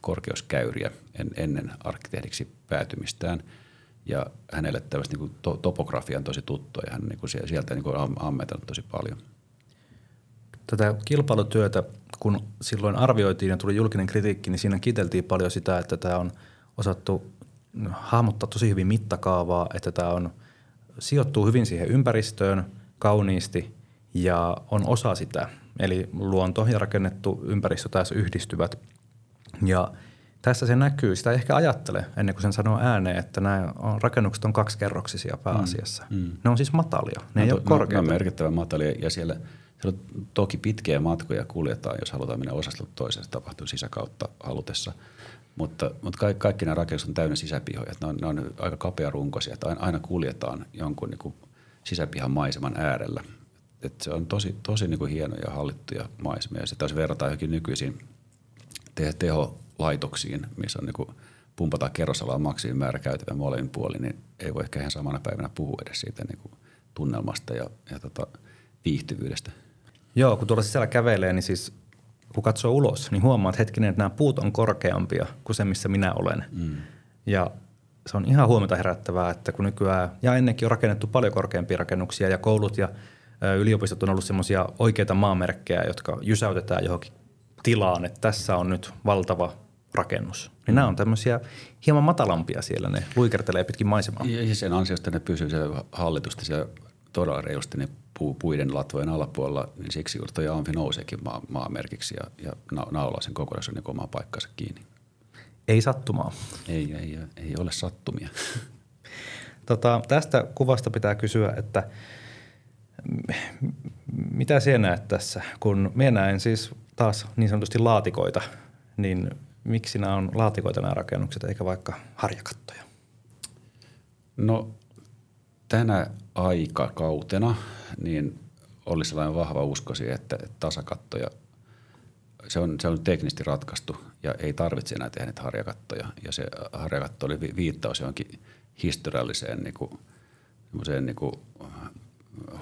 korkeuskäyriä en, ennen arkkitehdiksi päätymistään. Ja hänelle tällaista niin to, topografia on tosi tuttua ja hän niin kuin sieltä niin kuin ammetanut tosi paljon. Tätä kilpailutyötä, kun silloin arvioitiin ja tuli julkinen kritiikki, niin siinä kiteltiin paljon sitä, että tämä on – osattu hahmottaa tosi hyvin mittakaavaa, että tämä on, sijoittuu hyvin siihen ympäristöön kauniisti ja on osa sitä. Eli luonto ja rakennettu ympäristö taas yhdistyvät. Ja tässä se näkyy, sitä ei ehkä ajattele ennen kuin sen sanoo ääneen, että nämä on, rakennukset on kaksikerroksisia pääasiassa. Mm, mm. Ne on siis matalia, ne no, ei to, ole korkeita. Ne on merkittävän matalia ja siellä, siellä on toki pitkiä matkoja kuljetaan, jos halutaan mennä osastolta toiseen, tapahtuu sisäkautta halutessa – mutta, mutta kaikki, kaikki nämä rakennukset on täynnä sisäpihoja. Ne on, ne on aika kapearunkoisia, että aina kuljetaan jonkun niin kuin sisäpihan maiseman äärellä. Et se on tosi, tosi niin kuin hienoja hallittuja maisemia. Ja se taas verrataan johonkin nykyisiin te- teholaitoksiin, missä on niin kuin pumpataan kerrosalaa maksimimäärä käytävä molemmin puolin, niin ei voi ehkä ihan samana päivänä puhua edes siitä niin kuin tunnelmasta ja, ja tota, viihtyvyydestä. Joo, kun tuolla sisällä kävelee, niin siis kun katsoo ulos, niin huomaa, että hetkinen, että nämä puut on korkeampia kuin se, missä minä olen. Mm. Ja se on ihan huomiota herättävää, että kun nykyään, ja ennenkin on rakennettu paljon korkeampia rakennuksia ja koulut ja yliopistot on ollut semmoisia oikeita maamerkkejä, jotka jysäytetään johonkin tilaan, että tässä on nyt valtava rakennus. Niin mm. nämä on tämmöisiä hieman matalampia siellä, ne luikertelee pitkin maisemaa. Ja sen ansiosta ne pysyy siellä hallitusti siellä todella reilusti ne puu, puiden latvojen alapuolella, niin siksi juuri tuo Amfi nouseekin maa, maamerkiksi ja, ja naulaa sen kokonaisuuden niin omaa paikkansa kiinni. Ei sattumaa. Ei, ei, ei ole sattumia. tota, tästä kuvasta pitää kysyä, että mitä sinä näet tässä? Kun minä näen siis taas niin sanotusti laatikoita, niin miksi nämä on laatikoita nämä rakennukset eikä vaikka harjakattoja? No tänä aikakautena niin oli sellainen vahva usko siihen, että tasakattoja, se on, se on teknisesti ratkaistu ja ei tarvitse enää tehdä niitä harjakattoja. Ja se harjakatto oli viittaus johonkin historialliseen niin kuin, niin kuin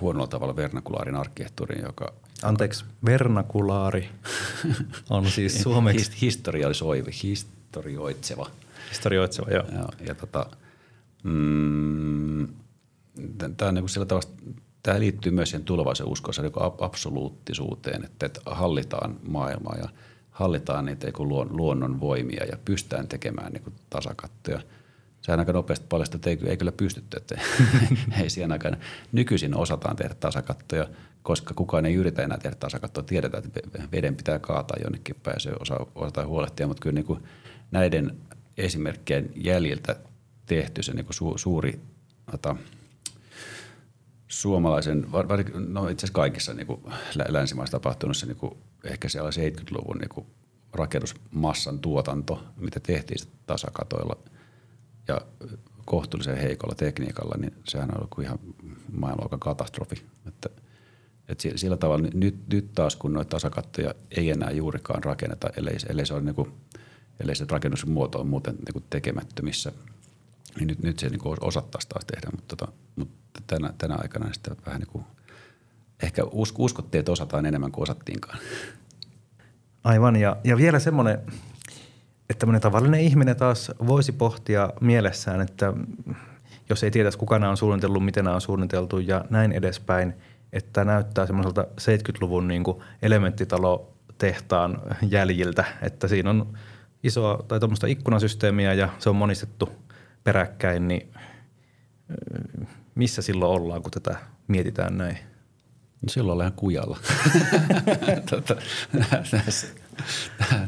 huonolla tavalla vernakulaarin arkkitehtuuriin, joka... Anteeksi, vernakulaari on siis suomeksi... Historialisoiva, historioitseva. Historioitseva, joo. Ja, ja tota, mm, tämä on niin sillä tavalla, tämä liittyy myös siihen tulevaisuuden uskossa niin absoluuttisuuteen, että, että hallitaan maailmaa ja hallitaan niitä niin luonnon voimia ja pystytään tekemään niin tasakattoja. Sehän aika nopeasti paljastaa, että ei, ei kyllä pystytty, että ei siihen aikana. Nykyisin osataan tehdä tasakattoja, koska kukaan ei yritä enää tehdä tasakattoa. Tiedetään, että veden pitää kaataa jonnekin päin, se osa, osataan huolehtia, mutta kyllä niin kuin näiden esimerkkien jäljiltä tehty se niin kuin su, suuri ota, suomalaisen, no itse asiassa kaikissa niin kuin länsimaissa tapahtunut niin kuin ehkä siellä 70-luvun niin kuin rakennusmassan tuotanto, mitä tehtiin tasakatoilla ja kohtuullisen heikolla tekniikalla, niin sehän on ollut ihan maailmanluokan katastrofi. Että Et sillä tavalla nyt, nyt taas, kun noita tasakattoja ei enää juurikaan rakenneta, ellei, ellei se, ole niin kuin, ellei se rakennusmuoto on muuten niin kuin tekemättömissä, niin nyt, nyt se niin osattaisi taas tehdä, mutta, tota, mutta tänä, tänä aikana sitä vähän niin kuin, ehkä uskottiin, että osataan enemmän kuin osattiinkaan. Aivan, ja, ja vielä semmoinen, että tämmöinen tavallinen ihminen taas voisi pohtia mielessään, että jos ei tietäisi, kuka nämä on suunnitellut, miten nämä on suunniteltu ja näin edespäin, että näyttää semmoiselta 70-luvun niin elementtitalo tehtaan jäljiltä, että siinä on isoa tai tuommoista ikkunasysteemiä ja se on monistettu peräkkäin, niin missä silloin ollaan, kun tätä mietitään näin? No silloin ollaan kujalla. Tota,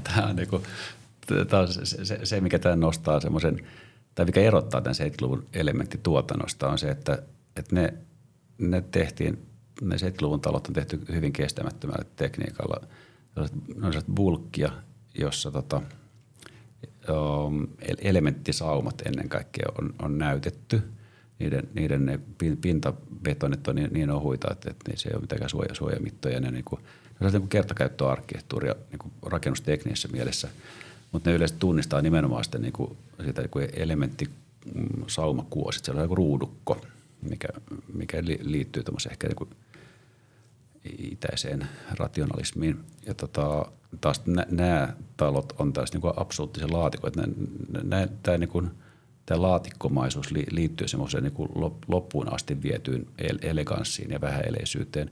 tämä on, niinku, tämä on se, se, se, mikä tämä nostaa semmoisen, tai mikä erottaa tämän 70-luvun elementtituotannosta on se, että, että ne, ne tehtiin, ne 70-luvun talot on tehty hyvin kestämättömällä tekniikalla. Ne on bulkkia, jossa tota, um, elementtisaumat ennen kaikkea on, on näytetty – niiden, niiden ne pintabetonit on niin, niin ohuita, että, että se ei ole mitään suoja, suojamittoja. Ne, niin kuin, ne on niin kertakäyttöarkkitehtuuria niin kuin rakennusteknisessä mielessä, mutta ne yleensä tunnistaa nimenomaan sitä, niin kuin, sitä kuin elementti mm, saumakuosit. Se on joku ruudukko, mikä, mikä liittyy ehkä niin kuin itäiseen rationalismiin. Ja tota, taas nämä talot on taas niin kuin absoluuttisen laatikoita. Tämä niin kuin – tämä laatikkomaisuus liittyy semmoiseen niin loppuun asti vietyyn eleganssiin ja vähäeleisyyteen.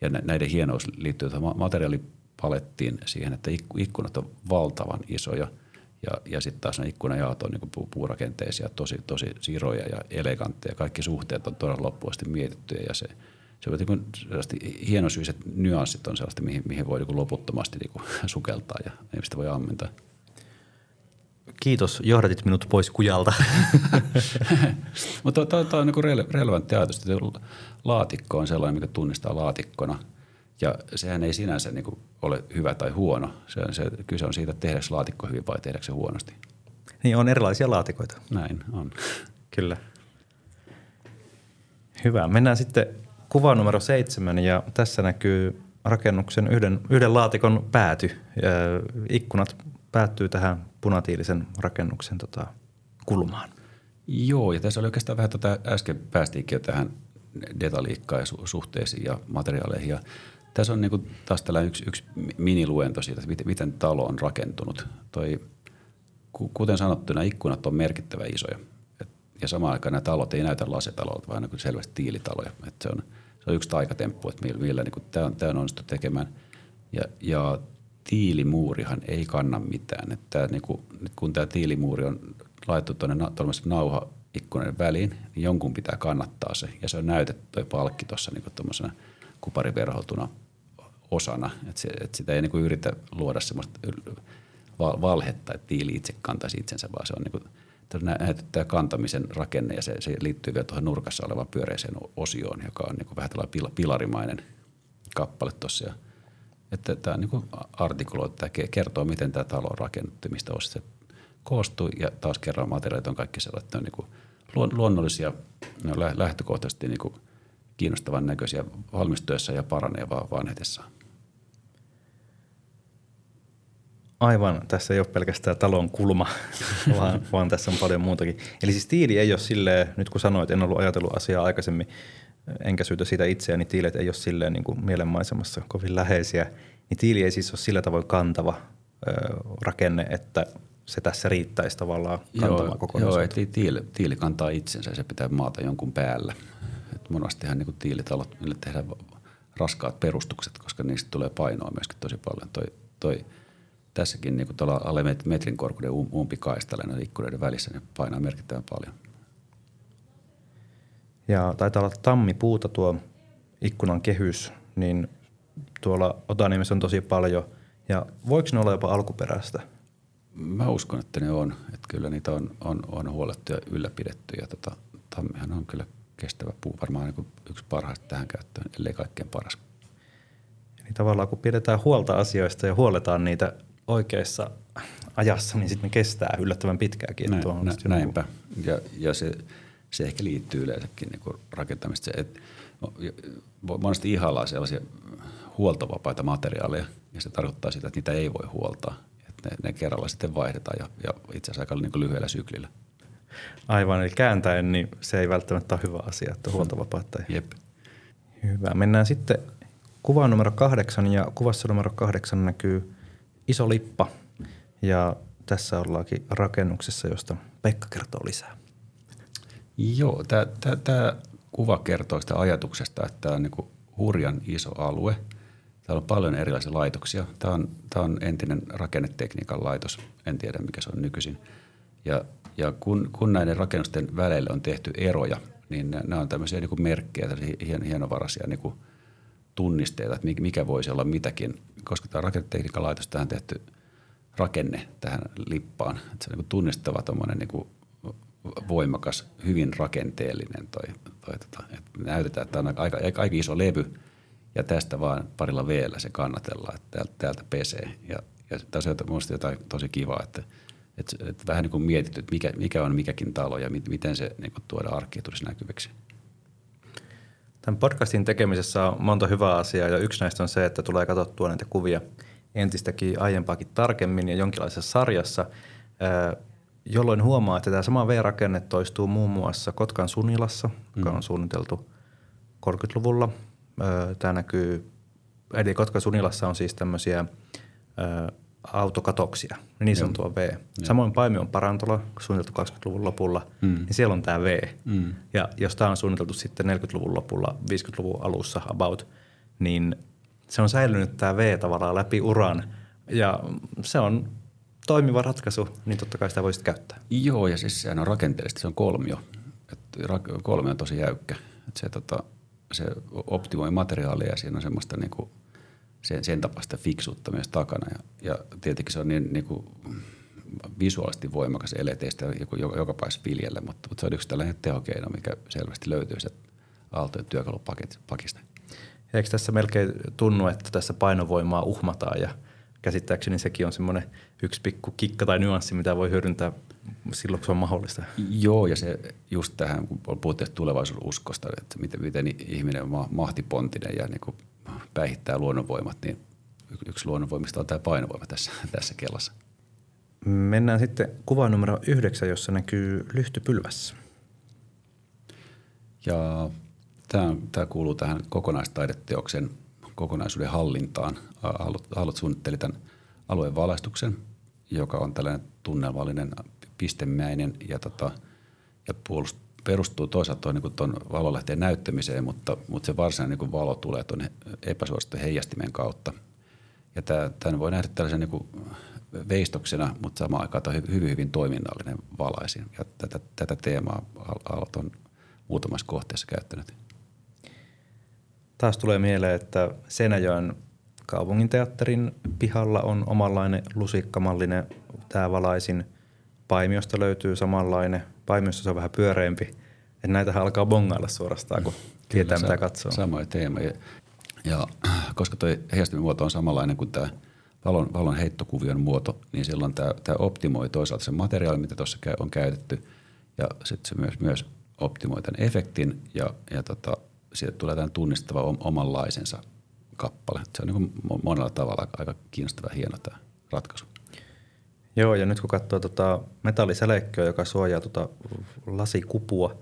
Ja näiden hienous liittyy materiaalipalettiin siihen, että ikkunat on valtavan isoja ja, ja sitten taas ne ikkunajaot on niin puurakenteisia, tosi, tosi siroja ja elegantteja. Kaikki suhteet on todella loppuun asti mietittyjä ja se, se on niin hienosyiset nyanssit on sellaista, mihin, mihin voi niin loputtomasti niin sukeltaa ja mistä voi ammentaa. Kiitos, johdatit minut pois kujalta. Mutta tämä on niin relevantti ajatus, että laatikko on sellainen, mikä tunnistaa laatikkona. Ja sehän ei sinänsä niin kuin ole hyvä tai huono. Se, se, kyse on siitä, että tehdäänkö laatikko hyvin vai tehdäänkö se huonosti. Niin, on erilaisia laatikoita. Näin on. Kyllä. Hyvä. Mennään sitten kuvaan numero seitsemän ja tässä näkyy rakennuksen yhden, yhden laatikon pääty. Ja ikkunat päättyy tähän punatiilisen rakennuksen tota, kulmaan. Joo, ja tässä oli oikeastaan vähän tätä, äsken päästiinkin jo tähän detaliikkaan ja su- suhteisiin ja materiaaleihin. Ja tässä on niin kuin taas tällainen yksi, yksi miniluento siitä, että miten, miten talo on rakentunut. Toi, kuten sanottu, nämä ikkunat on merkittävän isoja. Et, ja samaan aikaan nämä talot ei näytä lasetalolta, vaan niin selvästi tiilitaloja. Et se, on, se on yksi taikatemppu, että millä, millä niin tämä on, on onnistu tekemään. Ja, ja tiilimuurihan ei kanna mitään. Että niin kuin, nyt kun tämä tiilimuuri on laitettu tuonne nauhaikkunan väliin, niin jonkun pitää kannattaa se. Ja se on näytetty tuo palkki tuossa niin tuommoisena kupariverholtuna osana. Että, se, että sitä ei niin kuin yritä luoda semmoista valhetta, että tiili itse kantaisi itsensä, vaan se on niin kuin, tämä kantamisen rakenne ja se, se liittyy vielä tuohon nurkassa olevaan pyöreiseen osioon, joka on niin kuin vähän tällainen pilarimainen kappale tuossa. Että tämä niin kuin artikuloi, tämä kertoo, miten tämä talo on rakennettu, mistä osista koostuu. Ja taas kerran materiaalit on kaikki sellaiset, että on niin kuin luonnollisia, ne on lähtökohtaisesti niin kuin kiinnostavan näköisiä valmistuessa ja paranee vaan vanhetessaan. Aivan, tässä ei ole pelkästään talon kulma, vaan, vaan tässä on paljon muutakin. Eli siis tiili ei ole silleen, nyt kun sanoit, en ollut ajatellut asiaa aikaisemmin, enkä syytä siitä itseäni, niin tiilet ei ole silleen niin kuin mielenmaisemassa kovin läheisiä, niin tiili ei siis ole sillä tavoin kantava ö, rakenne, että se tässä riittäisi tavallaan kantamaan joo, kokonaisuutta. Joo, tiili, tiili kantaa itsensä ja se pitää maata jonkun päällä. Et monestihan niin tiilitalot, niille tehdään raskaat perustukset, koska niistä tulee painoa myöskin tosi paljon. Toi, toi, tässäkin niin tuolla alle metrin korkuuden um, umpikaistalle ikkunoiden välissä ne painaa merkittävän paljon. Ja taitaa olla tammipuuta tuo ikkunan kehys, niin tuolla Otaniemessä on tosi paljon. Ja voiko ne olla jopa alkuperäistä? Mä uskon, että ne on. Että kyllä niitä on, on, on huolettu ja ylläpidetty. Ja tota, tammihan on kyllä kestävä puu, varmaan niin yksi parhaista tähän käyttöön, ellei kaikkein paras. Eli tavallaan kun pidetään huolta asioista ja huoletaan niitä oikeassa ajassa, niin sitten ne kestää yllättävän pitkääkin. Näin, nä, näinpä. Ja, ja se, se ehkä liittyy yleensäkin niin kuin rakentamista. Että, no, monesti ihaillaan sellaisia huoltovapaita materiaaleja, ja se tarkoittaa sitä, että niitä ei voi huoltaa. Että ne, ne kerralla sitten vaihdetaan ja, ja itse asiassa aika niin lyhyellä syklillä. Aivan, eli kääntäen niin se ei välttämättä ole hyvä asia, että huoltovapautta ei. Jep. Hyvä. Mennään sitten kuvaan numero kahdeksan ja kuvassa numero kahdeksan näkyy iso lippa ja tässä ollaankin rakennuksessa, josta Pekka kertoo lisää. Joo, tämä kuva kertoo sitä ajatuksesta, että tämä on niin hurjan iso alue. Täällä on paljon erilaisia laitoksia. Tämä on, tämä on entinen rakennetekniikan laitos, en tiedä mikä se on nykyisin. Ja, ja kun, kun näiden rakennusten väleille on tehty eroja, niin nämä on tämmöisiä niin kuin merkkejä, hien, hienovaraisia niin kuin tunnisteita, että mikä voisi olla mitäkin. Koska tämä rakennetekniikan laitos, tähän tehty rakenne tähän lippaan. Että se on niin tunnistava niin kuin voimakas, hyvin rakenteellinen. Toi, toi, tota, että näytetään, että on aika, aika iso levy ja tästä vaan parilla veellä se kannatellaan, että täältä, täältä pesee. Ja, ja tässä on minusta jotain tosi kivaa, että, että, että vähän niin kuin mietitty, että mikä, mikä on mikäkin talo ja miten se niin kuin tuoda arkkitehtuurissa näkyväksi. Tämän podcastin tekemisessä on monta hyvää asiaa ja yksi näistä on se, että tulee katsottua näitä kuvia entistäkin aiempaakin tarkemmin ja jonkinlaisessa sarjassa – jolloin huomaa, että tämä sama V-rakenne toistuu muun muassa Kotkan Sunilassa, joka mm. on suunniteltu 30-luvulla. Tämä näkyy, eli Kotkan Sunilassa on siis tämmöisiä autokatoksia, niin se on tuo V. Ja. Samoin Paimion parantola, suunniteltu 20-luvun lopulla, mm. niin siellä on tämä V. Mm. Ja jos tämä on suunniteltu sitten 40-luvun lopulla, 50-luvun alussa about, niin se on säilynyt tämä V tavallaan läpi uran. Ja se on toimiva ratkaisu, niin totta kai sitä voisit käyttää. Joo, ja siis sehän on rakenteellisesti, se on kolmio. Et kolmio on tosi jäykkä. Et se, tota, se optimoi materiaalia ja siinä on semmoista niinku, sen, sen tapaista fiksuutta myös takana. Ja, ja tietenkin se on niin, niinku, visuaalisesti voimakas eleteistä joka, joka pääsi viljelle, mutta, mutta se on yksi tällainen tehokeino, mikä selvästi löytyy se Aaltojen työkalupakista. Eikö tässä melkein tunnu, että tässä painovoimaa uhmataan ja – käsittääkseni sekin on semmoinen yksi pikku kikka tai nyanssi, mitä voi hyödyntää silloin, kun se on mahdollista. Joo, ja se just tähän, kun puhuttiin tulevaisuususkosta, että miten, miten ihminen on mahtipontinen ja niin päihittää luonnonvoimat, niin yksi luonnonvoimista on tämä painovoima tässä, tässä kellassa. Mennään sitten kuvaan numero yhdeksän, jossa näkyy lyhtypylvässä. Ja tämä, tämä kuuluu tähän kokonaistaideteoksen kokonaisuuden hallintaan. Aallot suunnitteli tämän alueen valaistuksen, joka on tällainen tunnelmallinen, pistemäinen ja, tota, ja puolust, perustuu toisaalta niin valolähteen näyttämiseen, mutta, mutta se varsinainen niin valo tulee tuonne epäsuorasti heijastimen kautta. Ja tämä, tämän voi nähdä tällaisen niin veistoksena, mutta samaan aikaan tämä on hyvin, hyvin toiminnallinen valaisin. Ja tätä, tätä teemaa Aallot on muutamassa kohteessa käyttänyt. Taas tulee mieleen, että Senäjoen kaupunginteatterin pihalla on omanlainen lusikkamallinen tämä valaisin. Paimiosta löytyy samanlainen. Paimiosta se on vähän pyöreämpi. Että näitä alkaa bongailla suorastaan, kun tietää Kyllä, mitä katsoo. Sama teema. Ja, ja koska tuo heijastimen muoto on samanlainen kuin tämä valon, valon heittokuvion muoto, niin silloin tämä, tämä optimoi toisaalta sen materiaalin, mitä tuossa on käytetty, ja sitten se myös, myös optimoi tämän efektin ja, ja tota, siitä tulee tämän tunnistava omanlaisensa kappale. Se on niin monella tavalla aika kiinnostava hieno tämä ratkaisu. Joo, ja nyt kun katsoo tota metallisäleikköä, joka suojaa tota lasikupua,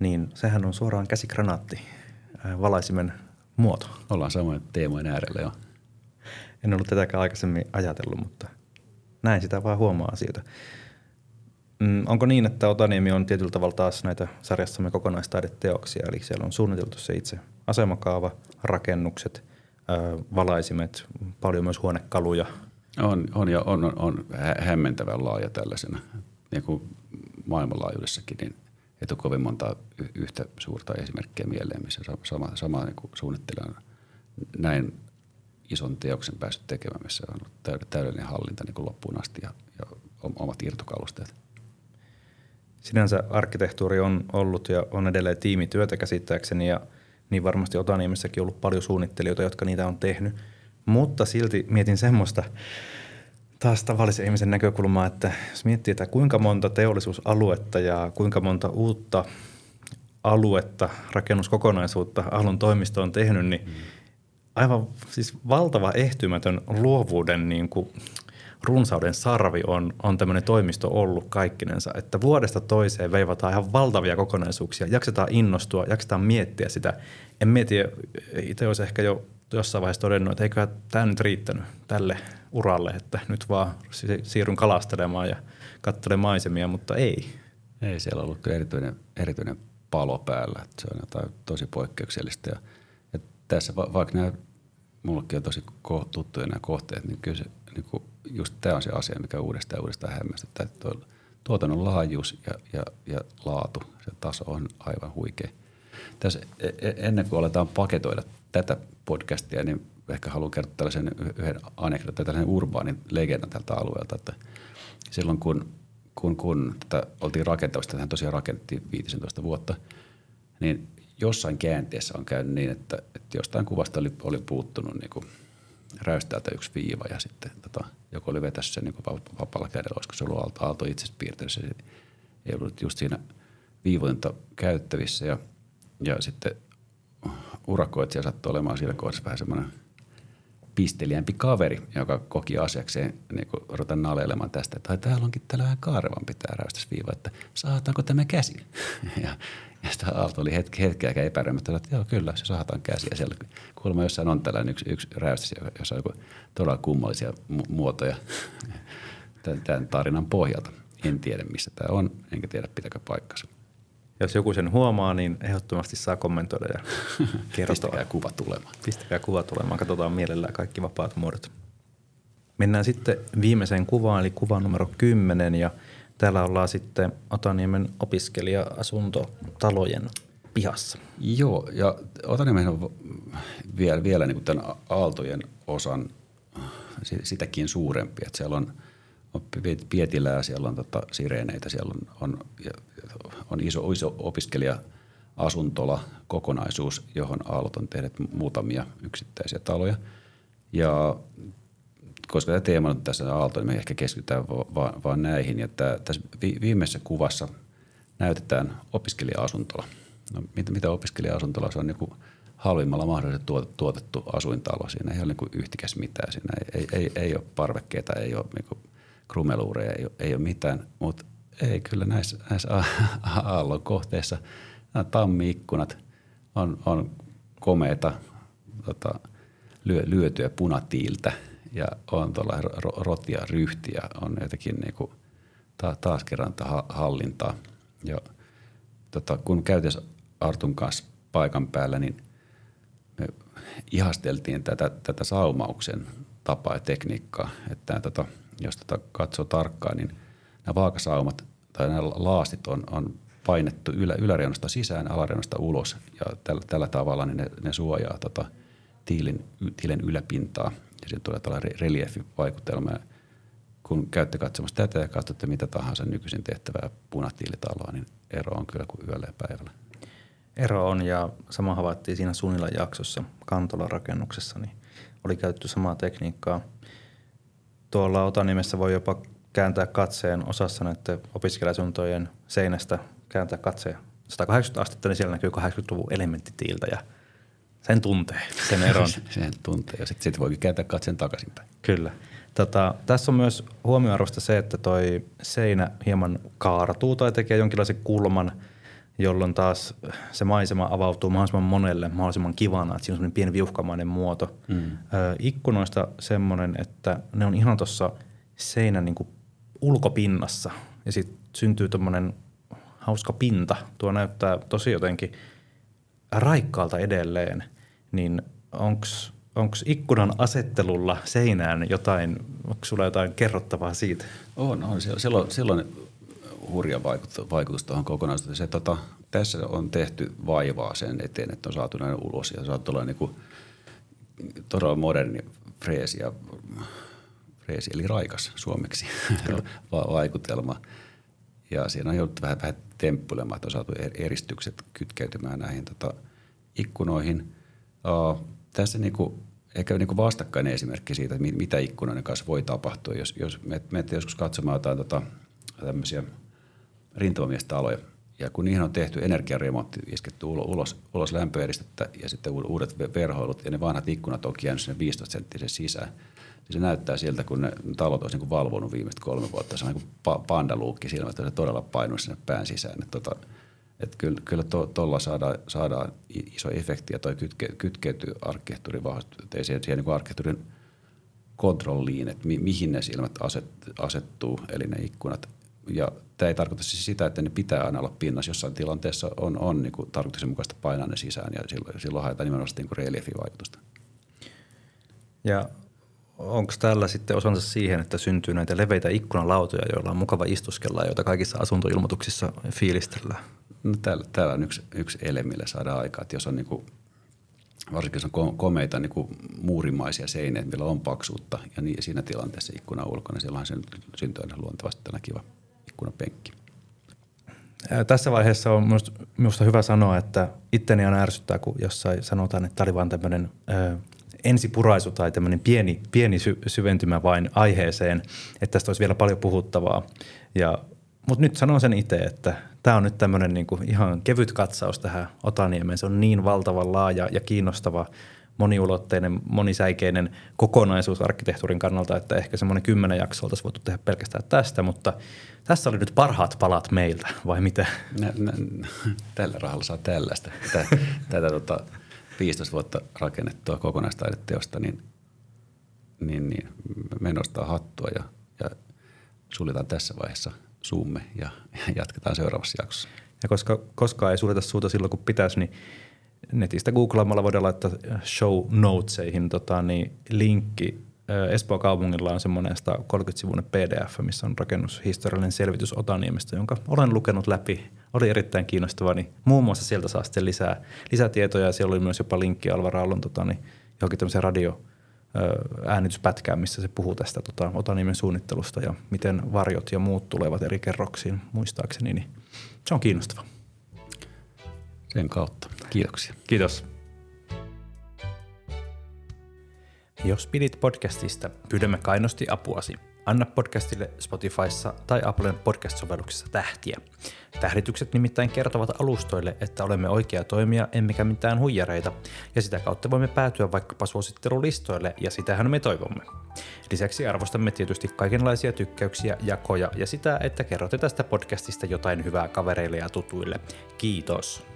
niin sehän on suoraan käsikranaatti, valaisimen muoto. Ollaan samoin teemojen äärellä jo. En ollut tätäkään aikaisemmin ajatellut, mutta näin sitä vaan huomaa asioita. Mm, onko niin, että Otaniemi on tietyllä tavalla taas näitä sarjassamme kokonaistaideteoksia, eli siellä on suunniteltu se itse asemakaava, rakennukset, ö, valaisimet, paljon myös huonekaluja. On, on ja on, on, on hämmentävän laaja tällaisena, niin kuin maailmanlaajuudessakin, niin ei tule kovin monta yhtä suurta esimerkkiä mieleen, missä sama, sama niin kuin suunnittelijan näin ison teoksen päässyt tekemään, missä on täydellinen hallinta niin kuin loppuun asti ja, ja omat irtokalusteet sinänsä arkkitehtuuri on ollut ja on edelleen tiimityötä käsittääkseni ja niin varmasti Otaniemessäkin ollut paljon suunnittelijoita, jotka niitä on tehnyt. Mutta silti mietin semmoista taas tavallisen ihmisen näkökulmaa, että jos miettii, että kuinka monta teollisuusaluetta ja kuinka monta uutta aluetta, rakennuskokonaisuutta Ahlon toimisto on tehnyt, niin mm. aivan siis valtava ehtymätön luovuuden niin kuin runsauden sarvi on, on tämmöinen toimisto ollut kaikkinensa, että vuodesta toiseen veivataan ihan valtavia kokonaisuuksia, jaksetaan innostua, jaksetaan miettiä sitä. En mieti, itse olisi ehkä jo jossain vaiheessa todennut, että eikö tämä nyt riittänyt tälle uralle, että nyt vaan siirryn kalastelemaan ja katselemaan maisemia, mutta ei. Ei siellä ollut kyllä erityinen, erityinen palo päällä, että se on jotain tosi poikkeuksellista. Ja, ja tässä va, vaikka nämä, mullekin on tosi tuttuja nämä kohteet, niin kyllä se niin kuin, just tämä on se asia, mikä uudestaan ja uudestaan hämmästyttää, että tuotannon laajuus ja, ja, ja laatu, se taso on aivan huikea. Tässä e, e, ennen kuin aletaan paketoida tätä podcastia, niin ehkä haluan kertoa tällaisen yhden anekdootin, tällaisen urbaanin legendan tältä alueelta, että silloin kun, kun, kun tätä oltiin rakentamassa, tähän tosiaan rakennettiin 15 vuotta, niin jossain käänteessä on käynyt niin, että, että jostain kuvasta oli, oli puuttunut niin kuin räystäältä yksi viiva ja sitten tota, joku oli vetänyt sen niin vapaalla kädellä, olisiko se ollut Aalto, Aalto itse piirtänyt se, ei ollut just siinä viivointa käyttävissä ja, ja sitten urakoitsija sattui olemaan siinä kohdassa vähän semmoinen pisteliämpi kaveri, joka koki asiakseen niin ruveta naleilemaan tästä, että täällä onkin täällä vähän kaarevampi tämä räystäsviiva, että saataanko tämä käsin? ja, ja sitä Aalto oli hetki, hetkeäkään epäröimättä, että joo kyllä, se saataan käsiä. Siellä kuulemma jossain on tällainen yksi, yksi räystäs, jossa on todella kummallisia mu- muotoja tämän, tämän tarinan pohjalta. En tiedä, missä tämä on, enkä tiedä, pitäkö paikkansa. Jos joku sen huomaa, niin ehdottomasti saa kommentoida ja kertoa. Pistäkää kuva tulemaan. Pistäkää kuva tulemaan. Katsotaan mielellään kaikki vapaat muodot. Mennään sitten viimeiseen kuvaan, eli kuva numero 10. Ja täällä ollaan sitten Otaniemen opiskelija-asuntotalojen pihassa. Joo, ja Otaniemen on vielä, vielä niin kuin tämän Aaltojen osan sitäkin suurempi. Että siellä on, on Pietilää, siellä on tota, sireeneitä, siellä on, on on iso, iso opiskelija-asuntola kokonaisuus, johon Aallot on tehnyt muutamia yksittäisiä taloja. Ja koska tämä teema on tässä Aalto, niin me ehkä keskitytään vaan, vaan näihin. Ja tämä, tässä viimeisessä kuvassa näytetään opiskelija-asuntola. No, mitä, mitä opiskelija-asuntola? Se on niin halvimmalla mahdollisesti tuotettu asuintalo. Siinä ei ole niin yhtikäs mitään. Siinä ei, ei, ei, ei ole parvekkeita, ei ole niin krumeluureja, ei ole, ei ole mitään. Mutta ei kyllä näissä, näissä aallon kohteissa nämä tammiikkunat on, on komeita tota, lyö, lyötyä punatiiltä ja on tuolla rotia ryhtiä, on jotenkin niinku ta, taas kerran hallintaa. Ja tota, kun käytiin Artun kanssa paikan päällä, niin me ihasteltiin tätä, tätä saumauksen tapaa ja tekniikkaa. Että tota, jos tota katsoo tarkkaan, niin – nämä vaakasaumat tai nämä laastit on, on painettu ylä, yläreunasta sisään, alareunasta ulos ja tällä, tällä tavalla niin ne, ne suojaa tota, tiilin, tiilen yläpintaa ja sitten tulee tällainen reliefivaikutelma. Ja kun käytte katsomassa tätä ja katsotte mitä tahansa nykyisin tehtävää punatiilitaloa, niin ero on kyllä kuin yöllä ja päivällä. Ero on ja sama havaittiin siinä Sunilan jaksossa Kantolan rakennuksessa, niin oli käytetty samaa tekniikkaa. Tuolla Otanimessä voi jopa kääntää katseen osassa näiden opiskelijasuntojen seinästä, kääntää katseen 180 astetta, niin siellä näkyy 80-luvun elementtitiiltä ja sen tuntee, sen eron. sen tuntee ja sitten sit voikin kääntää katseen takaisinpäin. Kyllä. Tota, tässä on myös huomioarvosta se, että toi seinä hieman kaartuu tai tekee jonkinlaisen kulman, jolloin taas se maisema avautuu mahdollisimman monelle mahdollisimman kivana, että siinä on semmoinen pieni viuhkamainen muoto. Mm. Ö, ikkunoista semmoinen, että ne on ihan tuossa seinän niin kuin ulkopinnassa ja sitten syntyy tuommoinen hauska pinta. Tuo näyttää tosi jotenkin raikkaalta edelleen, niin onko ikkunan asettelulla seinään jotain, onko sulla jotain kerrottavaa siitä? On, on. Silloin, silloin hurja vaikutus, vaikutus tuohon kokonaisuuteen. Se, tota, tässä on tehty vaivaa sen eteen, että on saatu näin ulos ja saatu olla niin kuin todella moderni freesi ja freesi, eli raikas suomeksi vaikutelma. Ja siinä on jouduttu vähän, vähän temppuilemaan, että on saatu eristykset kytkeytymään näihin tota, ikkunoihin. Uh, tässä niinku, ehkä niinku vastakkainen esimerkki siitä, että mitä ikkunoiden kanssa voi tapahtua. Jos, jos menette joskus katsomaan jotain tota, tämmöisiä rintamamiestaloja, ja kun niihin on tehty energiaremontti, isketty ulos, ulos lämpöeristettä ja sitten uudet verhoilut ja ne vanhat ikkunat on jäänyt sinne 15 senttisen sisään, niin se näyttää siltä, kun ne talot olisi niin valvonut viimeiset kolme vuotta. Se on niin pandaluukki silmä, että se todella painuu sinne pään sisään. Että tota, että kyllä, kyllä tuolla to, saadaan, saadaan iso efekti ja toi kytke, kytkeytyy arkkitehtuurin vahvistumiseen, siihen, siihen niin arkkitehtuurin kontrolliin, että mi, mihin ne silmät aset, asettuu, eli ne ikkunat. Ja tämä ei tarkoita siis sitä, että ne pitää aina olla pinnassa. Jossain tilanteessa on, on niin kuin tarkoituksenmukaista painaa ne sisään ja silloin, silloin haetaan nimenomaan niin reliefivaikutusta. Ja onko tällä sitten osansa siihen, että syntyy näitä leveitä ikkunalautoja, joilla on mukava istuskella, joita kaikissa asuntoilmoituksissa fiilistellään? No, täällä, täällä on yksi, yksi ele, millä saadaan aikaa, että jos on niin kuin, varsinkin jos on komeita niin kuin muurimaisia seiniä, millä on paksuutta ja niin, siinä tilanteessa ikkuna ulkona, niin se syntyy aina luontevasti tällä kiva ikkunapenkki. Tässä vaiheessa on minusta, hyvä sanoa, että itteni aina ärsyttää, kun jossain sanotaan, että tämä oli vain tämmöinen ensipuraisu tai tämmöinen pieni, pieni sy- syventymä vain aiheeseen, että tästä olisi vielä paljon puhuttavaa. Ja, mutta nyt sanon sen itse, että tämä on nyt tämmöinen niin kuin ihan kevyt katsaus tähän Otaniemeen. Se on niin valtavan laaja ja kiinnostava moniulotteinen, monisäikeinen kokonaisuus arkkitehtuurin kannalta, että ehkä semmoinen kymmenen jaksoa oltaisiin voitu tehdä pelkästään tästä, mutta tässä oli nyt parhaat palat meiltä, vai mitä? Tällä rahalla saa tällaista. Tätä, tätä tota, 15 vuotta rakennettua kokonaistaideteosta, niin, niin, niin me nostaa hattua ja, ja suljetaan tässä vaiheessa suumme ja, ja jatketaan seuraavassa jaksossa. Ja koska koskaan ei suljeta suuta silloin, kun pitäisi, niin netistä googlaamalla voidaan laittaa show notesihin tota, niin linkki. Espoon kaupungilla on semmoinen 130-sivuinen pdf, missä on rakennushistoriallinen selvitys Otaniemestä, jonka olen lukenut läpi. Oli erittäin kiinnostava, niin muun muassa sieltä saa sitten lisää, lisätietoja. Siellä oli myös jopa linkki Alvar Aallon tota, niin johonkin tämmöiseen radio, äänityspätkään, missä se puhuu tästä tota, Otaniemen suunnittelusta ja miten varjot ja muut tulevat eri kerroksiin muistaakseni, niin se on kiinnostava. Sen kautta. Kiitoksia. Kiitos. Jos pidit podcastista, pyydämme kainosti apuasi. Anna podcastille Spotifyssa tai Applen podcast-sovelluksessa tähtiä. Tähditykset nimittäin kertovat alustoille, että olemme oikea toimija emmekä mitään huijareita, ja sitä kautta voimme päätyä vaikkapa suosittelulistoille, ja sitähän me toivomme. Lisäksi arvostamme tietysti kaikenlaisia tykkäyksiä, jakoja ja sitä, että kerrotte tästä podcastista jotain hyvää kavereille ja tutuille. Kiitos!